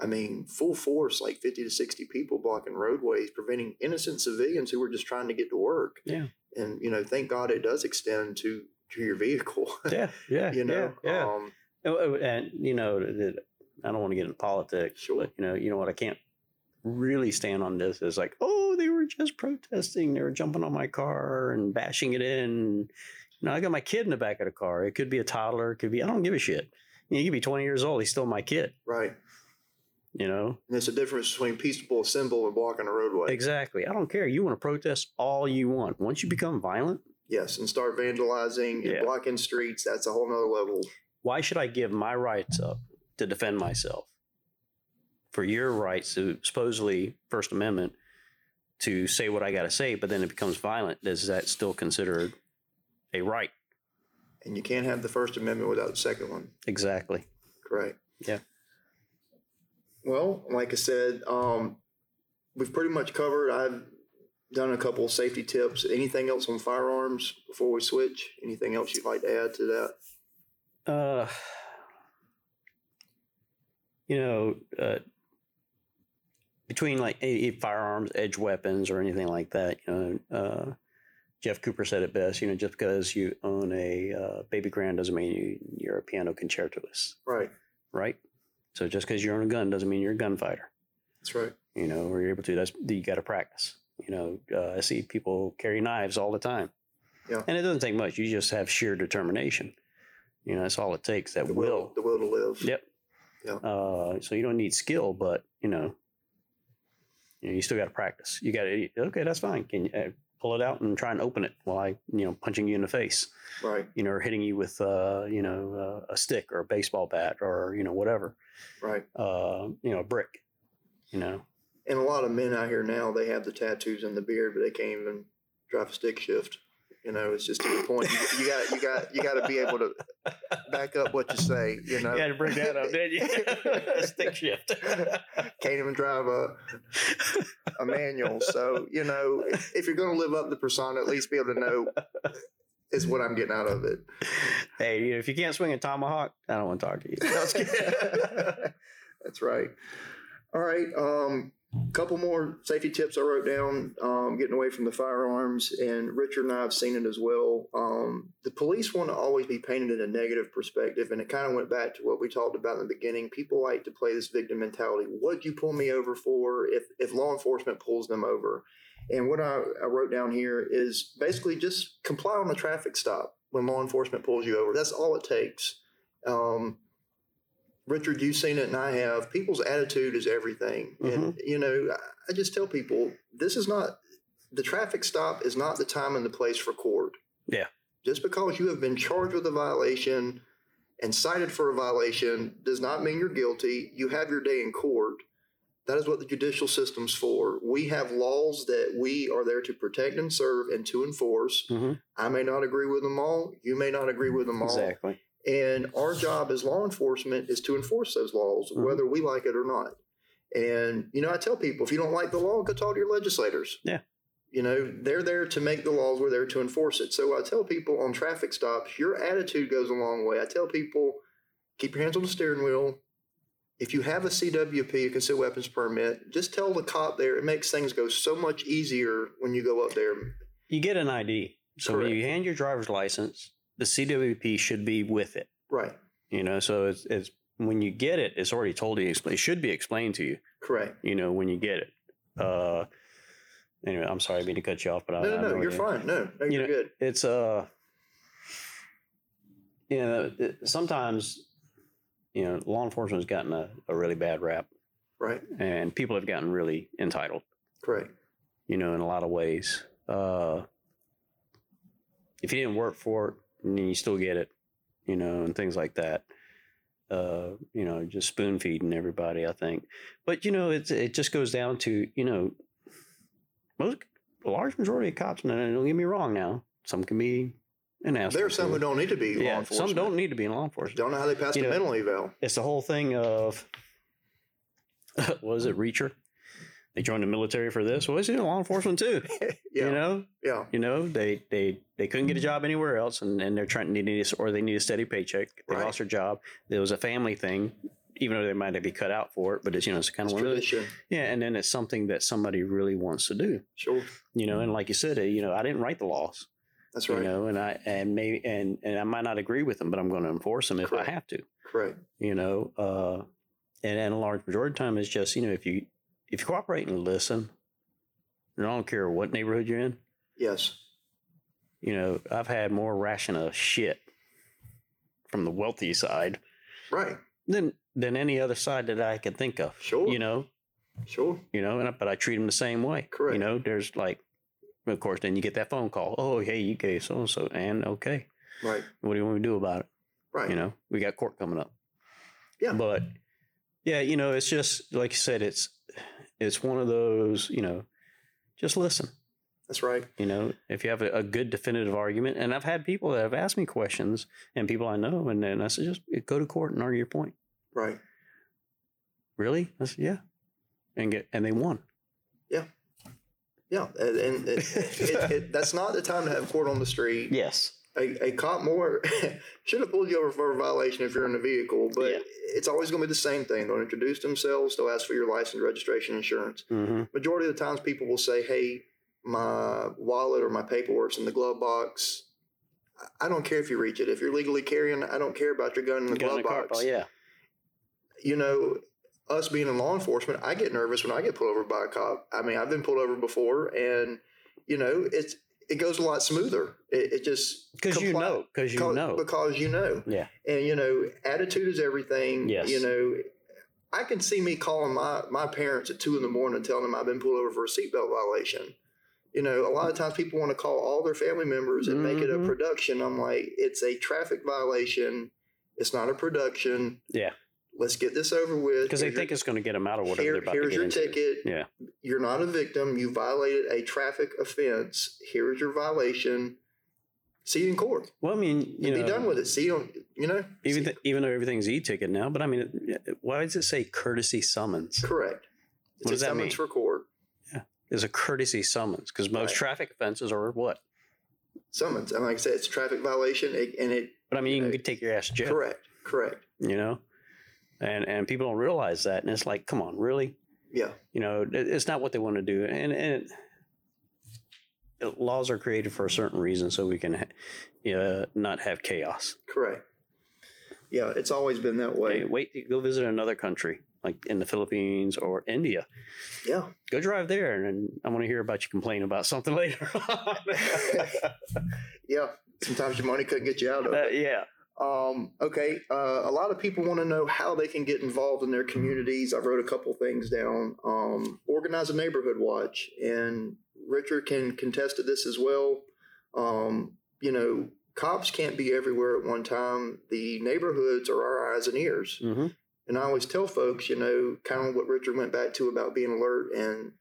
I mean, full force, like 50 to 60 people blocking roadways, preventing innocent civilians who were just trying to get to work. Yeah. And you know, thank God it does extend to to your vehicle. <laughs> Yeah, yeah, you know, yeah, yeah. Um, Oh, oh, and you know, I don't want to get into politics, Sure. but you know, you know what I can't really stand on this is like, oh, they were just protesting, they were jumping on my car and bashing it in. You know, I got my kid in the back of the car. It could be a toddler, it could be I don't give a shit. You know, he could be 20 years old, he's still my kid. right. You know, And there's a difference between peaceable assembly and blocking a roadway. exactly. I don't care. You want to protest all you want. Once you become violent, Yes, and start vandalizing Yeah. and blocking streets. That's a whole nother level. why should I give my rights up to defend myself for your rights to supposedly First Amendment to say what I got to say, but then it becomes violent? Is that still considered a right? And you can't have the First Amendment without the second one. Exactly. Correct. Yeah. Well, like I said, um, we've pretty much covered. I've done a couple of safety tips. Anything else on firearms before we switch? Anything else you'd like to add to that? Uh, you know, uh, between like firearms, edge weapons, or anything like that, you know, uh, Jeff Cooper said it best. You know, just because you own a uh, baby grand doesn't mean you, you're a piano concertoist. Right. right? So just because you own a gun doesn't mean you're a gunfighter, That's right. you know, or you're able to. That's you got to practice. You know, uh, I see people carry knives all the time, Yeah. and it doesn't take much. You just have sheer determination. You know, that's all it takes. That The will. the will to live. Yep. Yeah. Uh, so you don't need skill, but you know, you, know, you still got to practice. You got to. Okay, that's fine. Can you uh, pull it out and try and open it while I, you know, punching you in the face? Right. You know, or hitting you with, uh, you know, uh, a stick or a baseball bat or you know whatever. Right. uh, you know, a brick. You know, And a lot of men out here now, they have the tattoos and the beard, but they can't even drive a stick shift. You know, it's just to the point. You, got, you got, you got to be able to back up what you say. You know, you had to bring that up, didn't you? <laughs> Stick shift. can't even drive a a manual. So you know, if you're going to live up the persona, at least be able to know is what I'm getting out of it. hey, you know, if you can't swing a tomahawk, I don't want to talk to you. No, I was kidding. That's right. All right. Um, couple more safety tips I wrote down. Um, getting away from the firearms, and Richard and I have seen it as well. Um, the police want to always be painted in a negative perspective, and it kind of went back to what we talked about in the beginning. People like to play this victim mentality. What'd you pull me over for? If if law enforcement pulls them over, and what I, I wrote down here is basically just comply on the traffic stop when law enforcement pulls you over. That's all it takes. Um, Richard, you've seen it and I have. People's attitude is everything. And, you know, I- just tell people this is not the traffic stop is not the time and the place for court. Yeah. Just because you have been charged with a violation and cited for a violation does not mean you're guilty. You have your day in court. That is what the judicial system's for. We have laws that we are there to protect and serve and to enforce. Mhm. I may not agree with them all. You may not agree with them all. Exactly. And our job as law enforcement is to enforce those laws, Mhm. whether we like it or not. And, you know, I tell people if you don't like the law, go talk to your legislators. Yeah. You know, they're there to make the laws, we're there to enforce it. So I tell people on traffic stops, your attitude goes a long way. I tell people, keep your hands on the steering wheel. If you have a CWP, you can see a concealed weapons permit, just tell the cop there. It makes things go so much easier when you go up there. You get an ID. So when you hand your driver's license, the CWP should be with it. Right. You know, so it's, it's when you get it, it's already told you. It should be explained to you. Correct. You know, when you get it. Uh, anyway, I'm sorry, I mean to cut you off, but I, No, I no, no, you're you- fine. No, no, You you're know, good. it's uh you know it- sometimes you know law enforcement's gotten a, a really bad rap Right. and people have gotten really entitled. Correct. You know, in a lot of ways. Uh, if you didn't work for it, then you still get it. You know, and things like that. Uh, you know, just spoon feeding everybody. I think, but you know, it's it just goes down to you know, most a large majority of cops. And don't get me wrong. Now, some can be an asshole. There are some who don't need to be law enforcement. some don't need to be in law enforcement. Don't know how they passed You the know, mental eval. It's the whole thing of <laughs> was it, Reacher? They joined the military for this. Well, it's in law enforcement too. <laughs> Yeah. You know, Yeah. you know, they they they couldn't get a job anywhere else, and, and they're trying to need or they need a steady paycheck. They Right. lost their job. It was a family thing, even though they might be cut out for it. But it's you know it's kind It's of one of those, yeah. And then it's something that somebody really wants to do. Sure. You know, and like you said, uh, you know, I didn't write the laws. That's right. You know, and I and maybe and and I might not agree with them, but I'm going to enforce them if Correct. I have to Correct. you know uh and, and a large majority of time is just you know if you if you cooperate and listen and i don't care what neighborhood you're in Yes. you know i've had more ration of shit from the wealthy side Right. than than any other side that i can think of Sure. you know Sure. you know and I, but i treat them the same way Correct. you know there's like of course then you get that phone call oh hey you gave so and so and okay Right. what do you want me to do about it Right. you know we got court coming up Yeah. but yeah you know it's just like you said it's it's one of those you know just listen That's right. you know if you have a, a good definitive argument and i've had people that have asked me questions and people i know and then i said just eh, go to court and argue your point Right. really i said yeah and get and they won Yeah. And, and it, it, it, that's not the time to have court on the street. yes A, a cop more <laughs> should have pulled you over for a violation if you're in the vehicle, but Yeah. it's always going to be the same thing. They'll introduce themselves. They'll ask for your license, registration, insurance. hmm Majority of the times, people will say, "Hey, my wallet or my paperwork's in the glove box." I- don't care if you reach it. If you're legally carrying, I don't care about your gun in the Gun in glove the box. oh, yeah You know, us being in law enforcement, I get nervous when I get pulled over by a cop. I mean, I've been pulled over before, and you know, it's it goes a lot smoother. It, it just because you know because you know because you know, yeah and you know, attitude is everything. Yes. You know, I can see me calling my my parents at two in the morning and telling them I've been pulled over for a seatbelt violation. You know, a lot of times people want to call all their family members and make it a Mhm. production. I'm like, it's a traffic violation. It's not a production. yeah Let's get this over with. because they your- think it's going to get them out of whatever here- they're about here's to your into ticket. yeah You're not a victim. You violated a traffic offense. Here's your violation. See you in court. well i mean you And know be done with it. See you. On, you know. even th- even though everything's e-ticket now but i mean it- why does it say courtesy summons correct. It's What a does that summons mean? for court. Yeah, is a courtesy summons because most Right. traffic offenses are what Summons. And like I said, it's a traffic violation. it- and it but i mean you Yeah. can take your ass to jail correct. Correct. you know and and people don't realize that and it's like come on really Yeah. you know it- it's not what they want to do and and it, laws are created for a certain reason so we can ha- uh, not have chaos Correct. Yeah. It's always been that way. Hey, wait go visit another country like in the philippines or india Yeah. go drive there and i want to hear about you complain about something <laughs> later on. <laughs> Yeah. Sometimes your money couldn't get you out of Uh, it. yeah Um, okay. Uh, a lot of people want to know how they can get involved in their communities. I wrote a couple things down. Um, organize a neighborhood watch, and Richard can contest to this as well. Um, you know, cops can't be everywhere at one time. The neighborhoods are our eyes and ears. hmm And I always tell folks, you know, kind of what Richard went back to about being alert and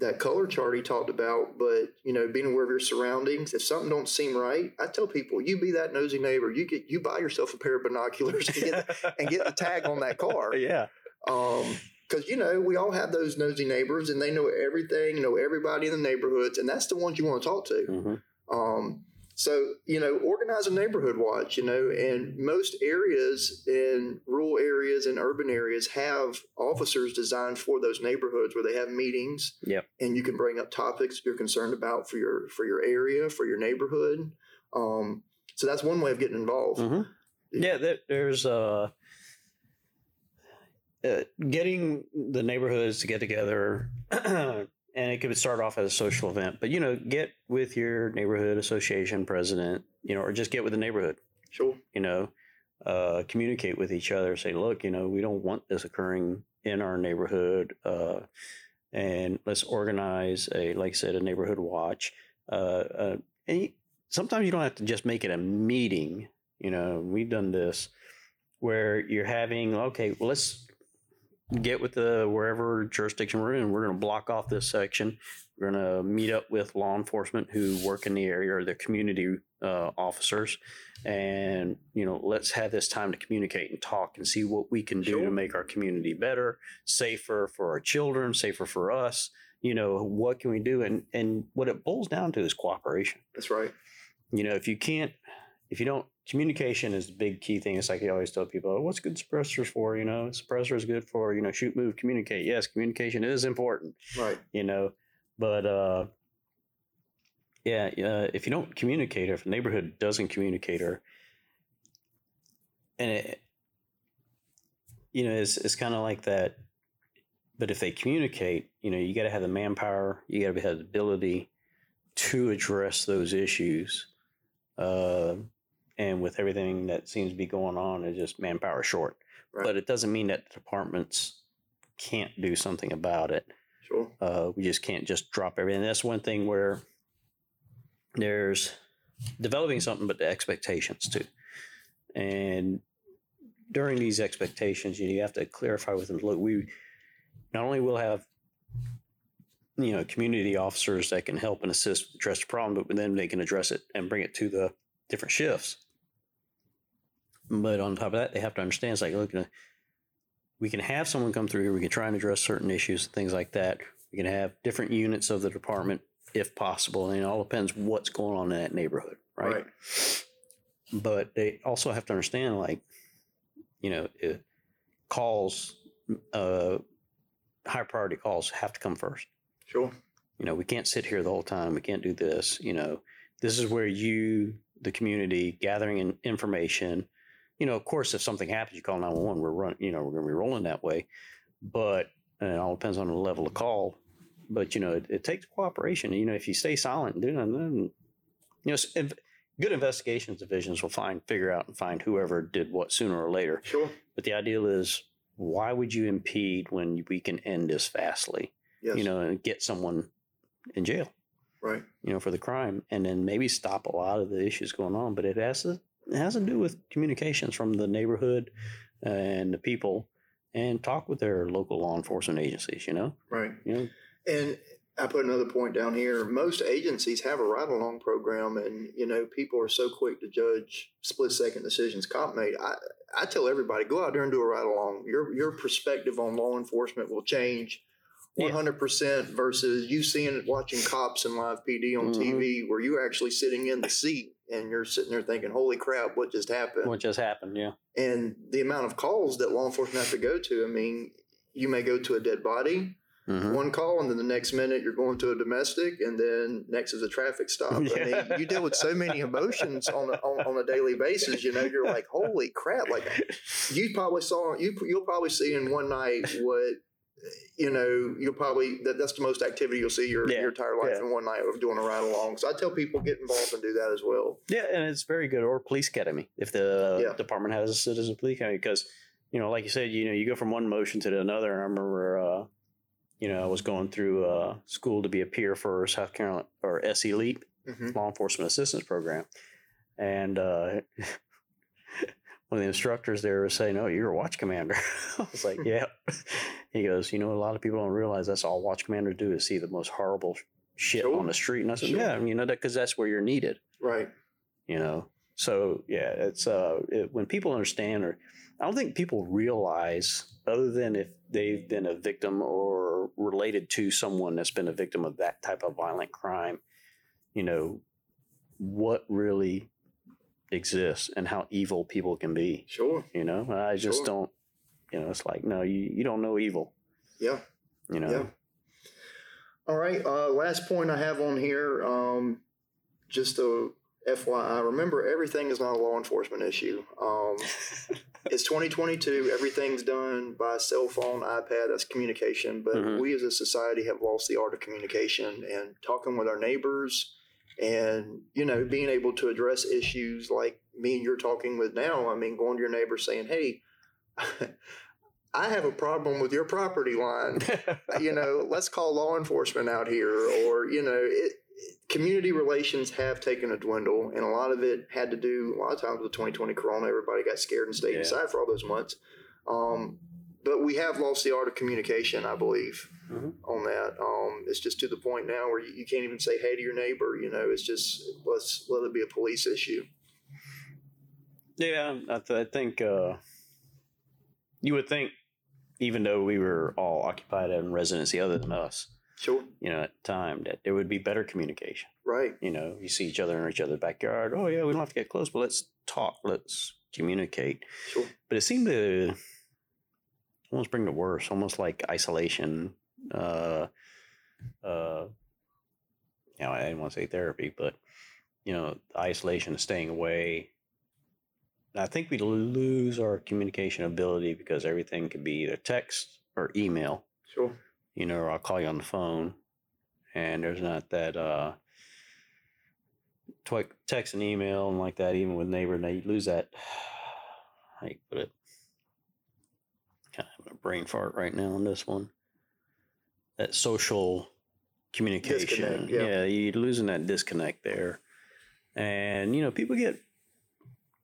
that color chart he talked about, but you know, being aware of your surroundings. If something don't seem right, I tell people, you be that nosy neighbor. You get you buy yourself a pair of binoculars and get and get the tag on that car. <laughs> yeah Um, because you know we all have those nosy neighbors, and they know everything, know everybody in the neighborhoods, and that's the ones you want to talk to. hmm Um, so you know, organize a neighborhood watch. You know, and most areas in rural areas and urban areas have officers designed for those neighborhoods where they have meetings. Yep. And you can bring up topics you're concerned about for your for your area for your neighborhood. Um, so that's one way of getting involved. hmm Yeah, there, there's uh, uh, getting the neighborhoods to get together, <clears throat> and it could start off as a social event. But you know, get with your neighborhood association president, you know, or just get with the neighborhood. Sure. You know, uh, communicate with each other. Say, look, you know, we don't want this occurring in our neighborhood, uh, and let's organize a, like I said, a neighborhood watch. Uh, uh, and you, sometimes you don't have to just make it a meeting. You know, we've done this where you're having okay, well, let's get with the wherever jurisdiction we're in. We're going to block off this section. We're going to meet up with law enforcement who work in the area or the community uh, officers, and you know, let's have this time to communicate and talk and see what we can do Sure. to make our community better, safer for our children, safer for us. You know, what can we do? And and what it boils down to is cooperation That's right. you know, if you can't, if you don't, communication is the big key thing. It's like I always tell people, oh, what's good suppressors for? You know, suppressor is good for, you know, shoot, move, communicate. Yes, communication is important, Right. you know, but, uh, yeah, uh, if you don't communicate, or if a neighborhood doesn't communicate, or, and it, you know, it's, it's kind of like that. But if they communicate, you know, you got to have the manpower, you got to have the ability to address those issues. Uh, and with everything that seems to be going on, it's just manpower short. Right. But it doesn't mean that departments can't do something about it. Sure. Uh, we just can't just drop everything. That's one thing where there's developing something, but the expectations too. And during these expectations, you have to clarify with them. Look, we not only will have you know community officers that can help and assist address the problem, but then they can address it and bring it to the different shifts. But on top of that, they have to understand it's like, look, uh, we can have someone come through here. We can try and address certain issues, and things like that. We can have different units of the department if possible. And it all depends what's going on in that neighborhood, right? Right. But they also have to understand, like, you know, it, calls, uh, high priority calls have to come first. Sure. You know, we can't sit here the whole time. We can't do this. You know, this is where you, the community, gathering in information. You know, of course, if something happens, you call 911. We're run, you know, we're going to be rolling that way. But it all depends on the level of call. But, you know, it, it takes cooperation. You know, if you stay silent and do nothing, then, you know, if, good investigations divisions will find, figure out and find whoever did what sooner or later. Sure. But the ideal is, why would you impede when we can end this fastly? Yes. You know, and get someone in jail Right. you know, for the crime, and then maybe stop a lot of the issues going on. But it has to it has to do with communications from the neighborhood uh, and the people, and talk with their local law enforcement agencies. You know, Right. you know, And I put another point down here. Most agencies have a ride along program, and you know people are so quick to judge split second decisions cop made. I I tell everybody go out there and do a ride along. Your your perspective on law enforcement will change. Yeah. One hundred percent versus you seeing it watching cops and live PD on Mhm. TV, where you're actually sitting in the seat and you're sitting there thinking, "Holy crap, what just happened?" what just happened? Yeah, and the amount of calls that law enforcement have to go to. I mean, you may go to a dead body, Mhm. one call, and then the next minute you're going to a domestic, and then next is a traffic stop. I <laughs> mean, you deal with so many emotions on a, on, on a daily basis. You know, you're like, holy crap! Like you probably saw you you'll probably see in one night what. You know, you'll probably that, that's the most activity you'll see your, Yeah, your entire life yeah. in one night of doing a ride along. So I tell people get involved and do that as well. yeah, and it's very good. Or police academy if the Yeah. department has a citizen police academy, because you know, like you said, you know, you go from one motion to another. And I remember, uh, you know, I was going through uh, school to be a peer for South Carolina or SC LEAP. Mhm. law enforcement assistance program. And uh, <laughs> one of the instructors there was saying, Oh, you're a watch commander. <laughs> I was like, Yeah. He goes, You know, a lot of people don't realize that's all watch commanders do is see the most horrible shit Sure. on the street. And I said, Sure. Yeah, you know, that because that's where you're needed, Right. you know. So, yeah, it's uh, it, when people understand, or I don't think people realize, other than if they've been a victim or related to someone that's been a victim of that type of violent crime, you know, what really exists and how evil people can be. Sure. You know, I just Sure. don't, you know, it's like, no, you, you don't know evil, Yeah. you know. Yeah. All right. Uh, last point I have on here, um, just a FYI. Remember, everything is not a law enforcement issue. Um, <laughs> it's 2022. Everything's done by cell phone, iPad. That's communication. But Mhm. we as a society have lost the art of communication and talking with our neighbors, and you know, being able to address issues like me and you're talking with now. I mean, going to your neighbor saying, "Hey, <laughs> I have a problem with your property line. <laughs> you know, let's call law enforcement out here." Or you know, it, community relations have taken a dwindle, and a lot of it had to do a lot of times with 2020 Corona. Everybody got scared and stayed Yeah. inside for all those months. Um, but we have lost the art of communication, I believe, Mhm. on that. Um, it's just to the point now where you, you can't even say hey to your neighbor. You know, it's just let's let it be a police issue. Yeah, I, th- I think uh, you would think, even though we were all occupied in residency other than us, Sure, you know, at the time, that there would be better communication. right, You know, you see each other in each other's backyard. Oh, yeah, we don't have to get close, but let's talk. Let's communicate. sure, But it seemed to almost bring the worst, almost like isolation. Uh, uh, you know, I didn't want to say therapy, but you know, isolation, staying away. And I think we lose our communication ability because everything could be either text or email. sure. You know, or I'll call you on the phone, and there's not that uh, text and email and like that. Even with neighbor, now you lose that. <sighs> How you put it? Kind of having a brain fart right now on this one. That social communication. Yeah. yeah, you're losing that disconnect there, and you know people get.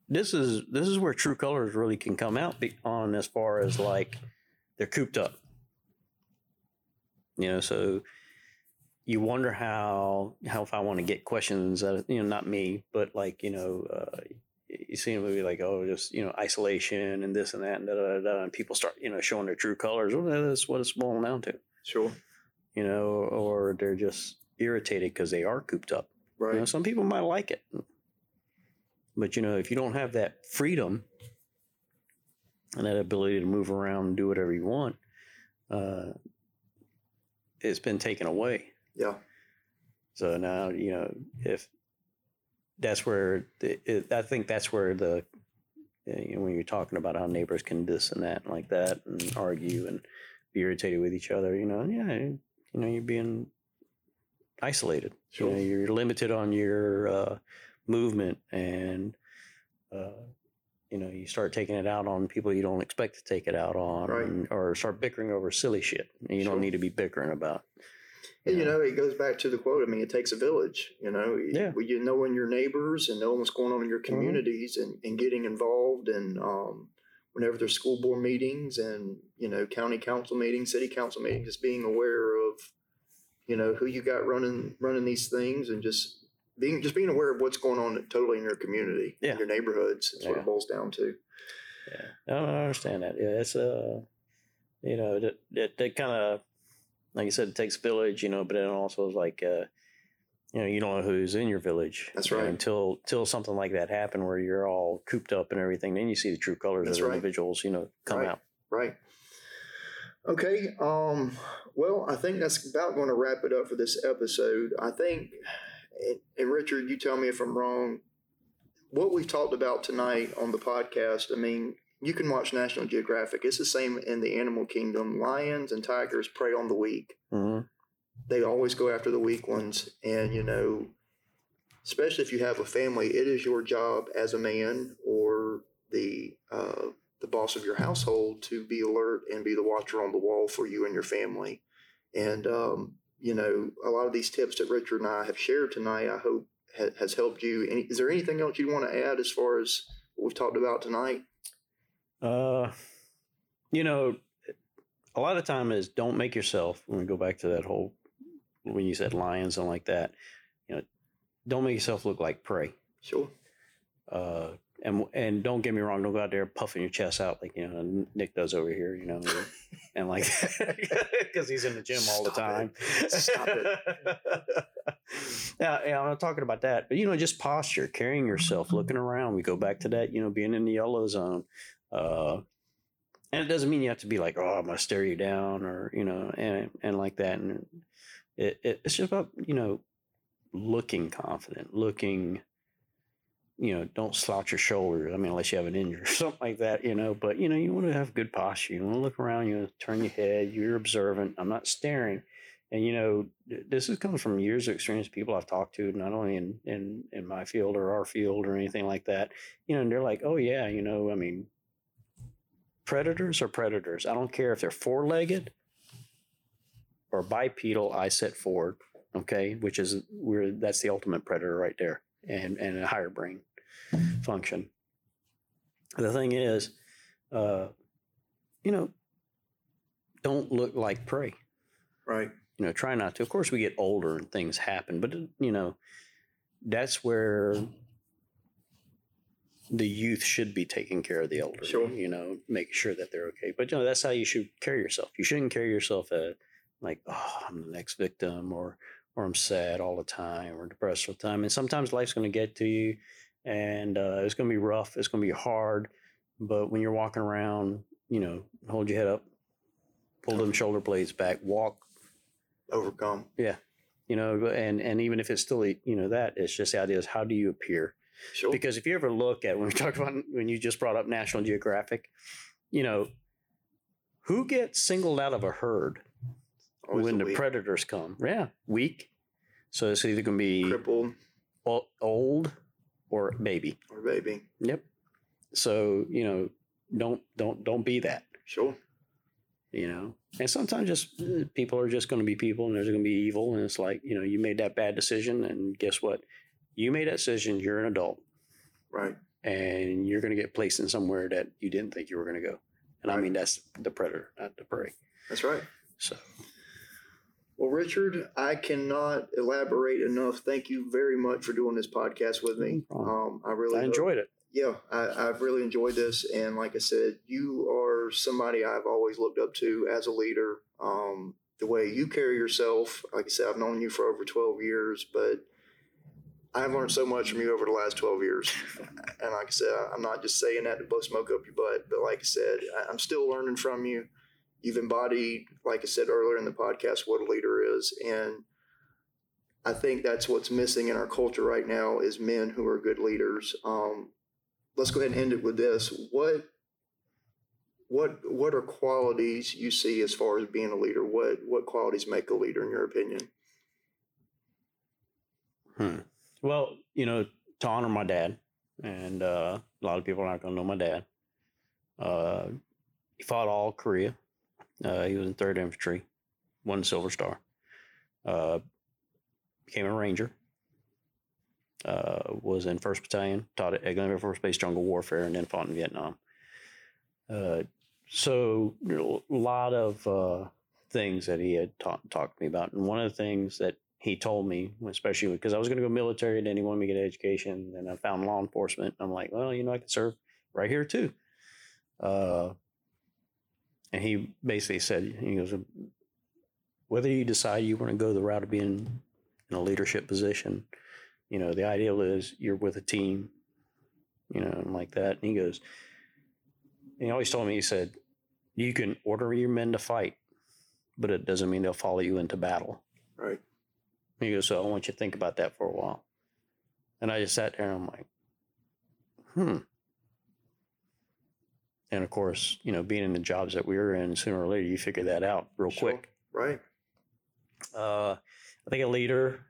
This is this is where true colors really can come out be- on as far as like they're cooped up. You know, so you wonder how how if I want to get questions of you know not me, but like you know uh, you see a movie like oh just you know isolation and this and that and da da da, da and people start you know showing their true colors. Well, that's what it's boiling down to. Sure. You know, or they're just irritated because they are cooped up. Right. You know, some people might like it, but you know, if you don't have that freedom and that ability to move around and do whatever you want, uh, it's been taken away. Yeah. So now, you know, if that's where the, it, I think that's where the uh, you know, when you're talking about how neighbors can this and that and like that and argue and be irritated with each other, you know, yeah, you know, you're being isolated. Sure. You know, you're limited on your uh, movement and uh, you know, you start taking it out on people you don't expect to take it out on, Right. and- or start bickering over silly shit you Sure. don't need to be bickering about. And you know, it goes back to the quote. I mean, it takes a village. You know, Yeah. you, knowing your neighbors and knowing what's going on in your communities and, and getting involved. And um, whenever there's school board meetings and you know county council meetings, city council meetings, just being aware of you know who you got running running these things and just being just being aware of what's going on totally in your community, Yeah. in your neighborhoods. That's what it boils down to. Yeah, I, I understand that. Yeah, it's uh, you know, that that, that kind of, like you said, it takes village, you know, but then also is like, uh, you know, you don't know who's in your village. That's you know, right. until until something like that happened where you're all cooped up and everything, then you see the true colors That's of right. individuals, you know, come Right. out. Right. Okay. Um, well, I think that's about going to wrap it up for this episode. I think, and, and Richard, you tell me if I'm wrong. What we talked about tonight on the podcast, I mean, you can watch National Geographic. It's the same in the animal kingdom. Lions and tigers prey on the weak. hmm They always go after the weak ones. And, you know, especially if you have a family, it is your job as a man or the uh, the boss of your household to be alert and be the watcher on the wall for you and your family. And um, you know, a lot of these tips that Richard and I have shared tonight, I hope ha- has helped you. Any, is there anything else you want to add as far as what we've talked about tonight? Uh, you know, a lot of time is don't make yourself. When we go back to that whole when you said lions and like that, you know, don't make yourself look like prey. Sure. Uh, and and don't get me wrong, don't go out there puffing your chest out like you know Nick does over here, you know, <laughs> and like because <laughs> he's in the gym all the time. it. Stop it. <laughs> yeah, yeah, I'm not talking about that, but you know, just posture, carrying yourself, looking around. We go back to that, you know, being in the yellow zone. Uh, and it doesn't mean you have to be like, oh, I'm gonna stare you down, or you know, and and like that. And it, it it's just about you know, looking confident, looking you know, don't slouch your shoulders. I mean, unless you have an injury <laughs> or something like that, you know. But you know, you want to have good posture. You want to look around. You want to turn your head. You're observant. I'm not staring. and you know this is comes from years of experience people i've talked to not only in in in my field or our field or anything like that you know and they're like oh yeah you know i mean predators are predators. I don't care if they're four-legged or bipedal i set forward okay? Which is where that's the ultimate predator right there and and a higher brain function. The thing is uh you know don't look like prey. Right. you know try not to. Of course we get older and things happen but you know that's where the youth should be taking care of the elderly Sure. you know making sure that they're okay. But you know that's how you should carry yourself. You shouldn't carry yourself at like oh i'm the next victim or or i'm sad all the time or depressed all the time. And sometimes life's going to get to you and uh, it's going to be rough it's going to be hard but when you're walking around you know hold your head up pull them shoulder blades back walk. Overcome. Yeah, you know and and even if it's still you know that it's just the idea is how do you appear Sure. because if you ever look at when we <laughs> talked about when you just brought up national geographic you know who gets singled out of a herd Always when the weak, predators come? Yeah weak. So it's either going to be crippled. old or baby. Or baby. yep. So you know don't don't don't be that. Sure. you know? And sometimes just uh, people are just going to be people and there's going to be evil and it's like you know you made that bad decision and guess what you made that decision you're an adult Right. and you're going to get placed in somewhere that you didn't think you were going to go and i mean that's the predator not the prey That's right. so Well, Richard, I cannot elaborate enough. Thank you very much for doing this podcast with me. Um, I really i enjoyed it yeah, I, I've really enjoyed this. And like I said, you are somebody I've always looked up to as a leader. Um, the way you carry yourself, like I said, I've known you for over 12 years, but I've learned so much from you over the last 12 years. and like I said, I'm not just saying that to blow smoke up your butt, but like I said, I'm still learning from you. You've embodied, like I said earlier in the podcast, what a leader is. And I think that's what's missing in our culture right now is men who are good leaders. Um, let's go ahead and end it with this. What what what are qualities you see as far as being a leader? What what qualities make a leader in your opinion? Hmm. Well, you know, to honor my dad, and uh, a lot of people aren't going to know my dad. Uh, he fought all Korea. Uh, he was in Third Infantry, won Silver Star. Uh, became a Ranger. Uh, was in First Battalion, taught at Eglin Air Force Base Jungle Warfare, and then fought in Vietnam. Uh, so a lot of things that he had taught talked to me about, and one of the things that he told me, especially because I was going to go military, and then he wanted me to get an education. Then I found law enforcement. I'm like, well, you know, I could serve right here too. Uh, and he basically said, he goes, whether you decide you want to go the route of being in a leadership position, you know, the ideal is you're with a team, you know, and like that. And he goes, and he always told me, he said, you can order your men to fight, but it doesn't mean they'll follow you into battle. Right. He goes, so I want you to think about that for a while. And I just sat there and I'm like, hmm. And of course, you know, being in the jobs that we were in, sooner or later, you figure that out real Sure. quick. Right. Uh, I think a leader,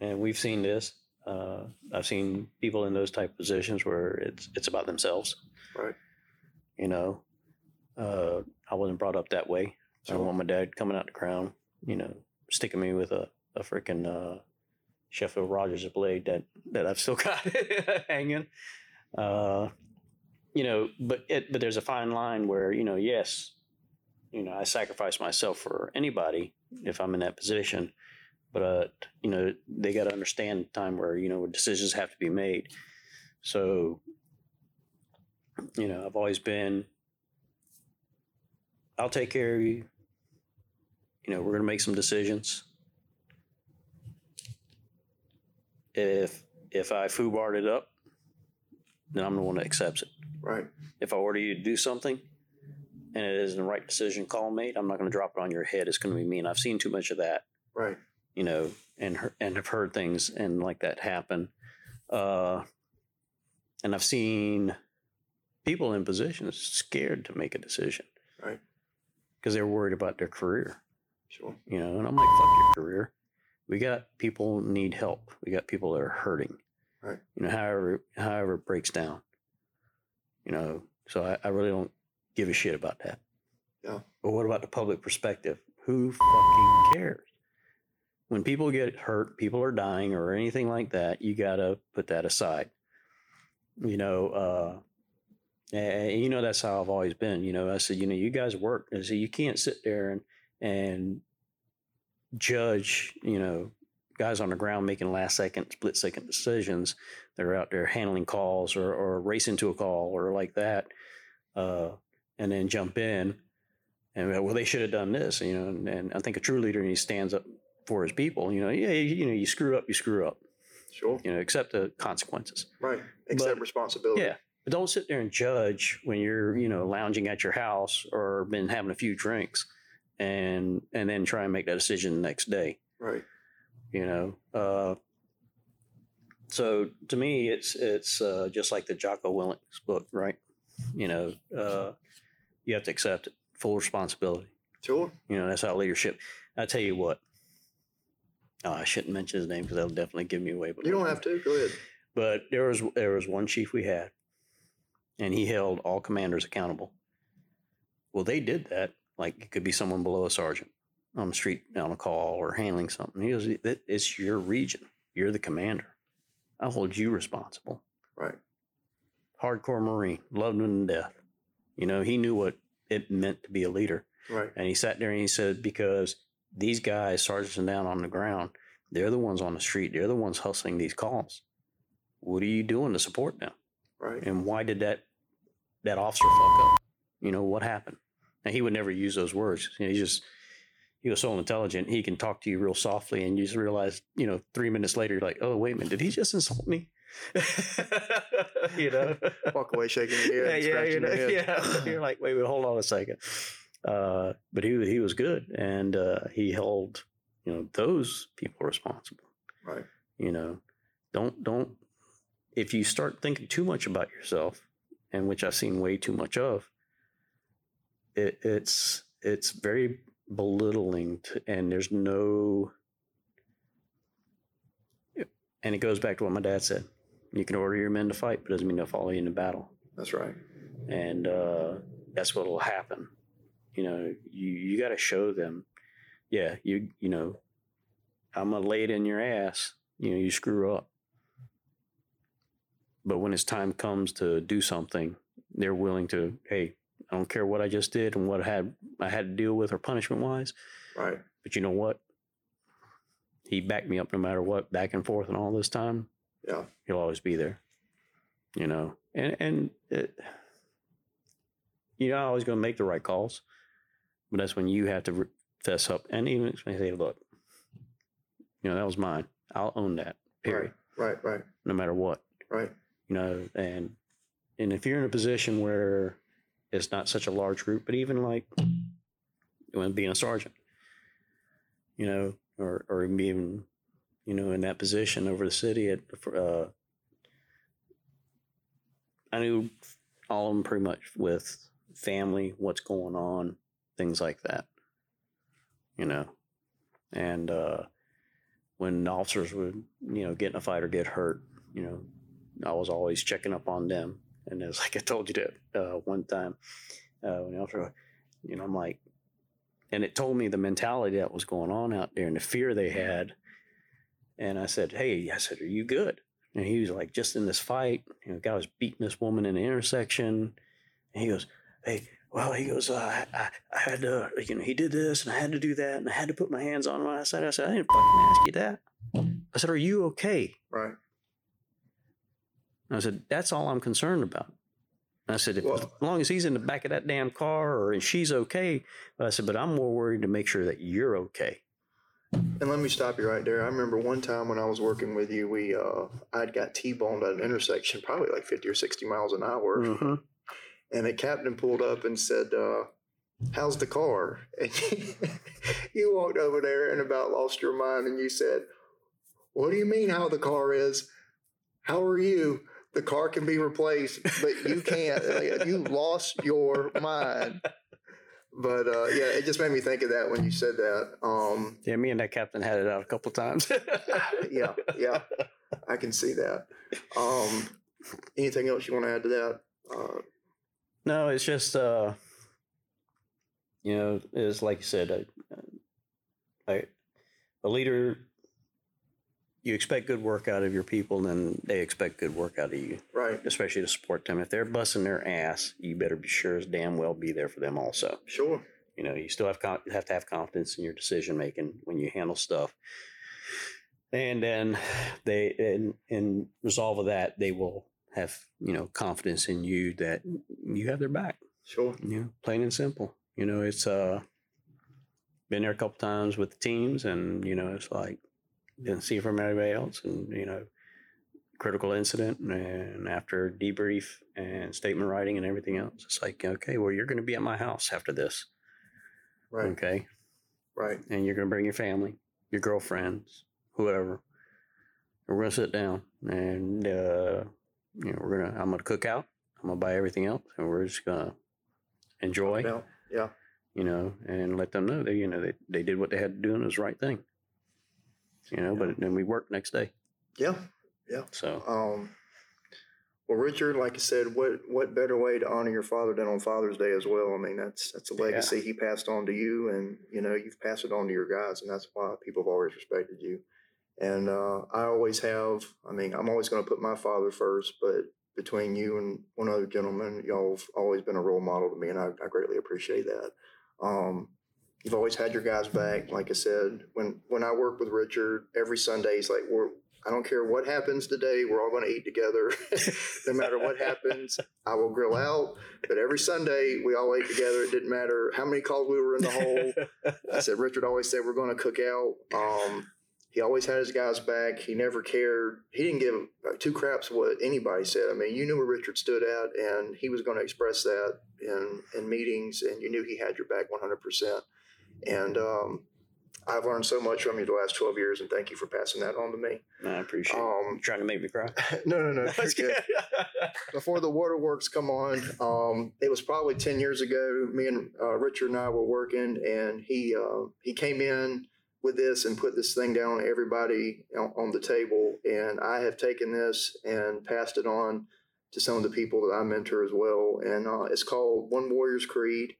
and we've seen this. Uh, I've seen people in those type of positions where it's it's about themselves. Right. You know, uh, I wasn't brought up that way. I don't want my dad coming out the crown, you know, sticking me with a a freaking uh, Sheffield Rodgers blade that that I've still <laughs> got <laughs> hanging. Uh, you know, but it but there's a fine line where you know, yes, you know, I sacrifice myself for anybody if I'm in that position, but uh, you know, they got to understand the time where you know decisions have to be made. So, you know, I've always been. I'll take care of you. You know, we're going to make some decisions. If if I foobarred it up, then I'm the one that accepts it. Right. If I order you to do something and it isn't the right decision call made, I'm not going to drop it on your head. It's going to be me. And I've seen too much of that, Right. you know, and and have heard things and like that happen. Uh, and I've seen people in positions scared to make a decision Right. because they're worried about their career. Sure. You know, and I'm like, fuck your career. We got people need help. We got people that are hurting. Right. You know, however however it breaks down. You know, so I, I really don't give a shit about that. Yeah. But what about the public perspective? Who fucking cares? When people get hurt, people are dying or anything like that, you gotta put that aside. You know, uh and you know that's how I've always been. You know, I said, you know, you guys work. I said you can't sit there and and judge, you know, guys on the ground making last second, split second decisions. They're out there handling calls or, or racing to a call or like that, uh, and then jump in and well, they should have done this, you know. And, and I think a true leader, he stands up for his people. You know, yeah, you, you know, you screw up, you screw up. Sure. You know, accept the consequences. Right. Accept But- responsibility. Yeah. But don't sit there and judge when you're, you know, lounging at your house or been having a few drinks and and then try and make that decision the next day. Right. You know. Uh so to me it's it's uh just like the Jocko Willink's book, right? You know, uh you have to accept it, full responsibility. Sure. You know, that's how leadership. I tell you what. Oh, I shouldn't mention his name because that'll definitely give me away. But You don't have to. Go ahead. but there was there was one chief we had, and he held all commanders accountable. Well, they did that. Like it could be someone below a sergeant on the street on a call or handling something. He goes, "It- "It's your region. You're the commander. I hold you responsible." Right. Hardcore Marine, loved him to death. You know, he knew what it meant to be a leader. Right. And he sat there and he said, because these guys, sergeants and down on the ground, they're the ones on the street. They're the ones hustling these calls. What are you doing to support them? Right. And why did that that officer fuck up? You know what happened? And he would never use those words. You know, he just he was so intelligent. He can talk to you real softly, and you just realize, you know, three minutes later, you're like, oh wait a minute, did he just insult me? <laughs> you know, Walk away shaking your head. yeah, yeah, you know, head. Yeah, you're like, wait, wait, hold on a second. Uh, but he he was good, and uh, he held you know those people responsible. Right. You know, don't don't if you start thinking too much about yourself, and which I've seen way too much of, it, it's it's very belittling, to, and there's no. And it goes back to what my dad said. You can order your men to fight, but it doesn't mean they'll follow you into battle That's right. and uh, that's what will happen. You know, you you got to show them, yeah, you you know, I'm gonna lay it in your ass. You know, you screw up, but when it's time comes to do something, they're willing to. Hey, I don't care what I just did and what I had I had to deal with or punishment wise, Right. but you know what? He backed me up no matter what, back and forth, and all this time Yeah. he'll always be there. You know, and and it, you know, I always going to make the right calls, but that's when you have to fess up and even say, "Look, you know that was mine. I'll own that. Period. Right. Right. Right. No matter what. Right. You know, and and if you're in a position where it's not such a large group, but even like when being a sergeant, you know, or or even you know in that position over the city at uh, I knew all of them pretty much with family, what's going on, things like that. You know, and uh, when officers would you know get in a fight or get hurt, you know, I was always checking up on them. And it's <laughs> like I told you that uh, one time uh, when officer, you know, I'm like, and it told me the mentality that was going on out there and the fear they had. And I said, Hey, I said, Are you good? And he was like, Just in this fight, you know, guy was beating this woman in the intersection. And he goes, Hey, well, he goes, uh, I, I had to, you know, he did this and I had to do that and I had to put my hands on him. I said, I said, I didn't fucking ask you that. I said, Are you okay? Right. I said, that's all I'm concerned about. I said, if, Well- as long as he's in the back of that damn car or she's okay. But I said, but I'm more worried to make sure that you're okay. And let me stop you right there. I remember one time when I was working with you, we uh, I'd got T-boned at an intersection, probably like fifty or sixty miles an hour, Mhm. and a captain pulled up and said, uh, "How's the car?" <laughs> And you walked over there and about lost your mind, and you said, "What do you mean how the car is? How are you?" The car can be replaced, but you can't. <laughs> you lost your mind. but uh, yeah, it just made me think of that when you said that. Um, Yeah, me and that captain had it out a couple times. <laughs> yeah, yeah, I can see that. Um, anything else you want to add to that? Uh, No, it's just uh, you know, it's like you said, uh, I, a leader. You expect good work out of your people, then they expect good work out of you, right, especially to support them. If they're busting their ass, you better be sure as damn well be there for them also. sure, You know, you still have have to have confidence in your decision making when you handle stuff. And then they and in resolve of that, they will have you know confidence in you that you have their back. sure, You know, plain and simple. You know, it's uh been there a couple times with the teams, and you know, it's like didn't see from anybody else, and you know, critical incident, and after debrief and statement writing and everything else, it's like okay, well, you're going to be at my house after this, right, okay, right, and you're going to bring your family, your girlfriends, whoever. We're going to sit down, and uh, you know, we're gonna. I'm going to cook out. I'm going to buy everything else, and we're just going to enjoy yeah, yeah, you know, and let them know that you know they, they did what they had to do and it was the right thing. You know, but then we worked next day. yeah. Yeah. So Um, well, Richard, like I said, what what better way to honor your father than on Father's Day as well? I mean, that's that's a legacy he passed on to you, and you know you've passed it on to your guys, and that's why people have always respected you. And uh, I always have. I mean, I'm always going to put my father first, but between you and one other gentleman, y'all have always been a role model to me, and I, I greatly appreciate that. Um, you've always had your guys back. Like I said, when when I work with Richard, every Sunday he's like, "We're I don't care what happens today. We're all going to eat together. <laughs> no matter what happens, I will grill out. But every Sunday, we all ate together. It didn't matter how many calls we were in the hole. I said, Richard always said, we're going to cook out. Um, he always had his guys back. He never cared. He didn't give two craps what anybody said. I mean, you knew where Richard stood at, and he was going to express that in, in meetings, and you knew he had your back 100%. And um, I've learned so much from you the last 12 years, and thank you for passing that on to me. I appreciate Um, you trying to make me cry. <laughs> no, no, no. <laughs> Before the waterworks come on, um, it was probably 10 years ago. Me and uh, Richard and I were working, and he uh, he came in with this and put this thing down on everybody on, on the table. And I have taken this and passed it on to some of the people that I mentor as well. And uh, it's called One Warrior's Creed.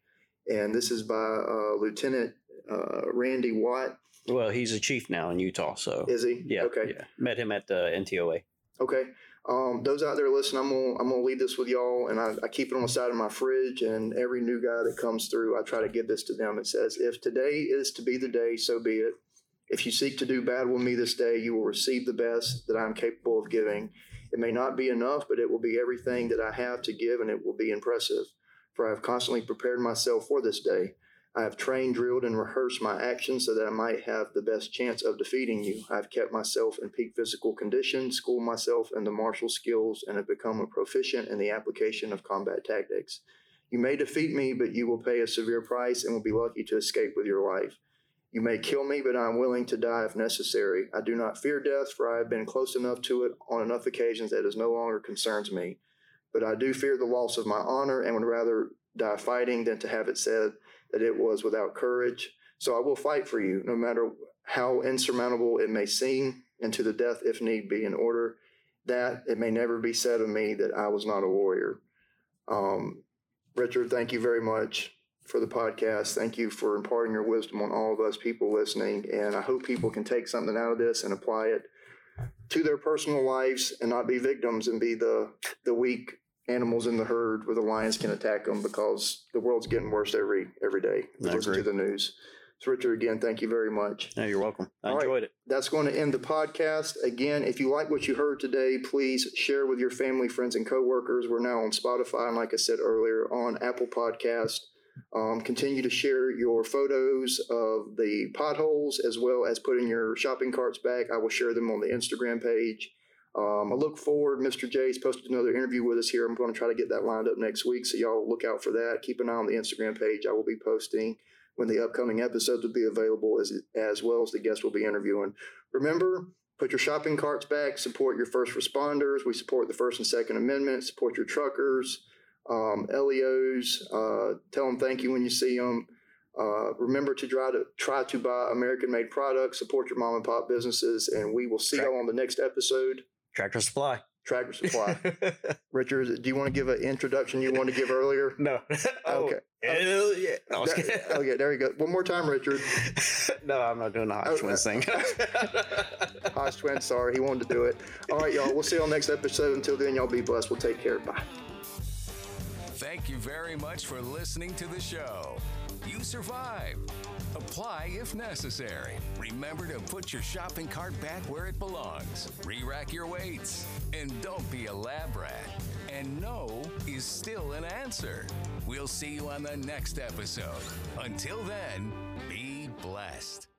And this is by uh, Lieutenant uh, Randy Watt. well, he's a chief now in Utah, so Is he? yeah, Okay. yeah. Met him at the NTOA. Okay. Um, those out there listening, I'm gonna I'm gonna leave this with y'all, and I, I keep it on the side of my fridge. And every new guy that comes through, I try to give this to them. It says, "If today is to be the day, so be it. If you seek to do bad with me this day, you will receive the best that I am capable of giving. It may not be enough, but it will be everything that I have to give, and it will be impressive. For I have constantly prepared myself for this day. I have trained, drilled, and rehearsed my actions so that I might have the best chance of defeating you. I have kept myself in peak physical condition, schooled myself in the martial skills, and have become a proficient in the application of combat tactics. You may defeat me, but you will pay a severe price and will be lucky to escape with your life. You may kill me, but I am willing to die if necessary. I do not fear death, for I have been close enough to it on enough occasions that it no longer concerns me. But I do fear the loss of my honor and would rather die fighting than to have it said that it was without courage. So I will fight for you, no matter how insurmountable it may seem, and to the death if need be, in order that it may never be said of me that I was not a warrior. Um, Richard, thank you very much for the podcast. Thank you for imparting your wisdom on all of us people listening. And I hope people can take something out of this and apply it to their personal lives and not be victims and be the, the weak animals in the herd where the lions can attack them because the world's getting worse every every day. Listen to the news. So Richard, again, thank you very much No, you're welcome. I All right. enjoyed it. that's going to end the podcast. Again, if you like what you heard today, please share with your family, friends, and coworkers. We're now on Spotify, and like I said earlier, on Apple Podcast. Um, continue to share your photos of the potholes as well as putting your shopping carts back. I will share them on the Instagram page. Um, I look forward. Mr. J's posted another interview with us here. I'm going to try to get that lined up next week, so y'all look out for that. Keep an eye on the Instagram page. I will be posting when the upcoming episodes will be available, as as well as the guests will be interviewing. Remember, put your shopping carts back. Support your first responders. We support the First and Second Amendment. Support your truckers. um, Leos. Uh, tell them thank you when you see them. Uh, remember to try to try to buy American-made products. Support your mom and pop businesses, and we will see y'all on the next episode. Tractor Supply. Tractor Supply. <laughs> Richard, do you want to give an introduction you wanted to give earlier? no. <laughs> oh, Okay. hell yeah. No, I. That- okay, there you go. One more time, Richard. <laughs> no, I'm not doing the hot Oh, twins thing. Uh, Hodge Twin, sorry, he wanted to do it. All right, y'all. We'll see you on next episode. Until then, y'all be blessed. We'll take care. Bye. Thank you very much for listening to the show. You survived. Apply if necessary. Remember to put your shopping cart back where it belongs. Re-rack your weights. And don't be a lab rat. And no is still an answer. We'll see you on the next episode. Until then, be blessed.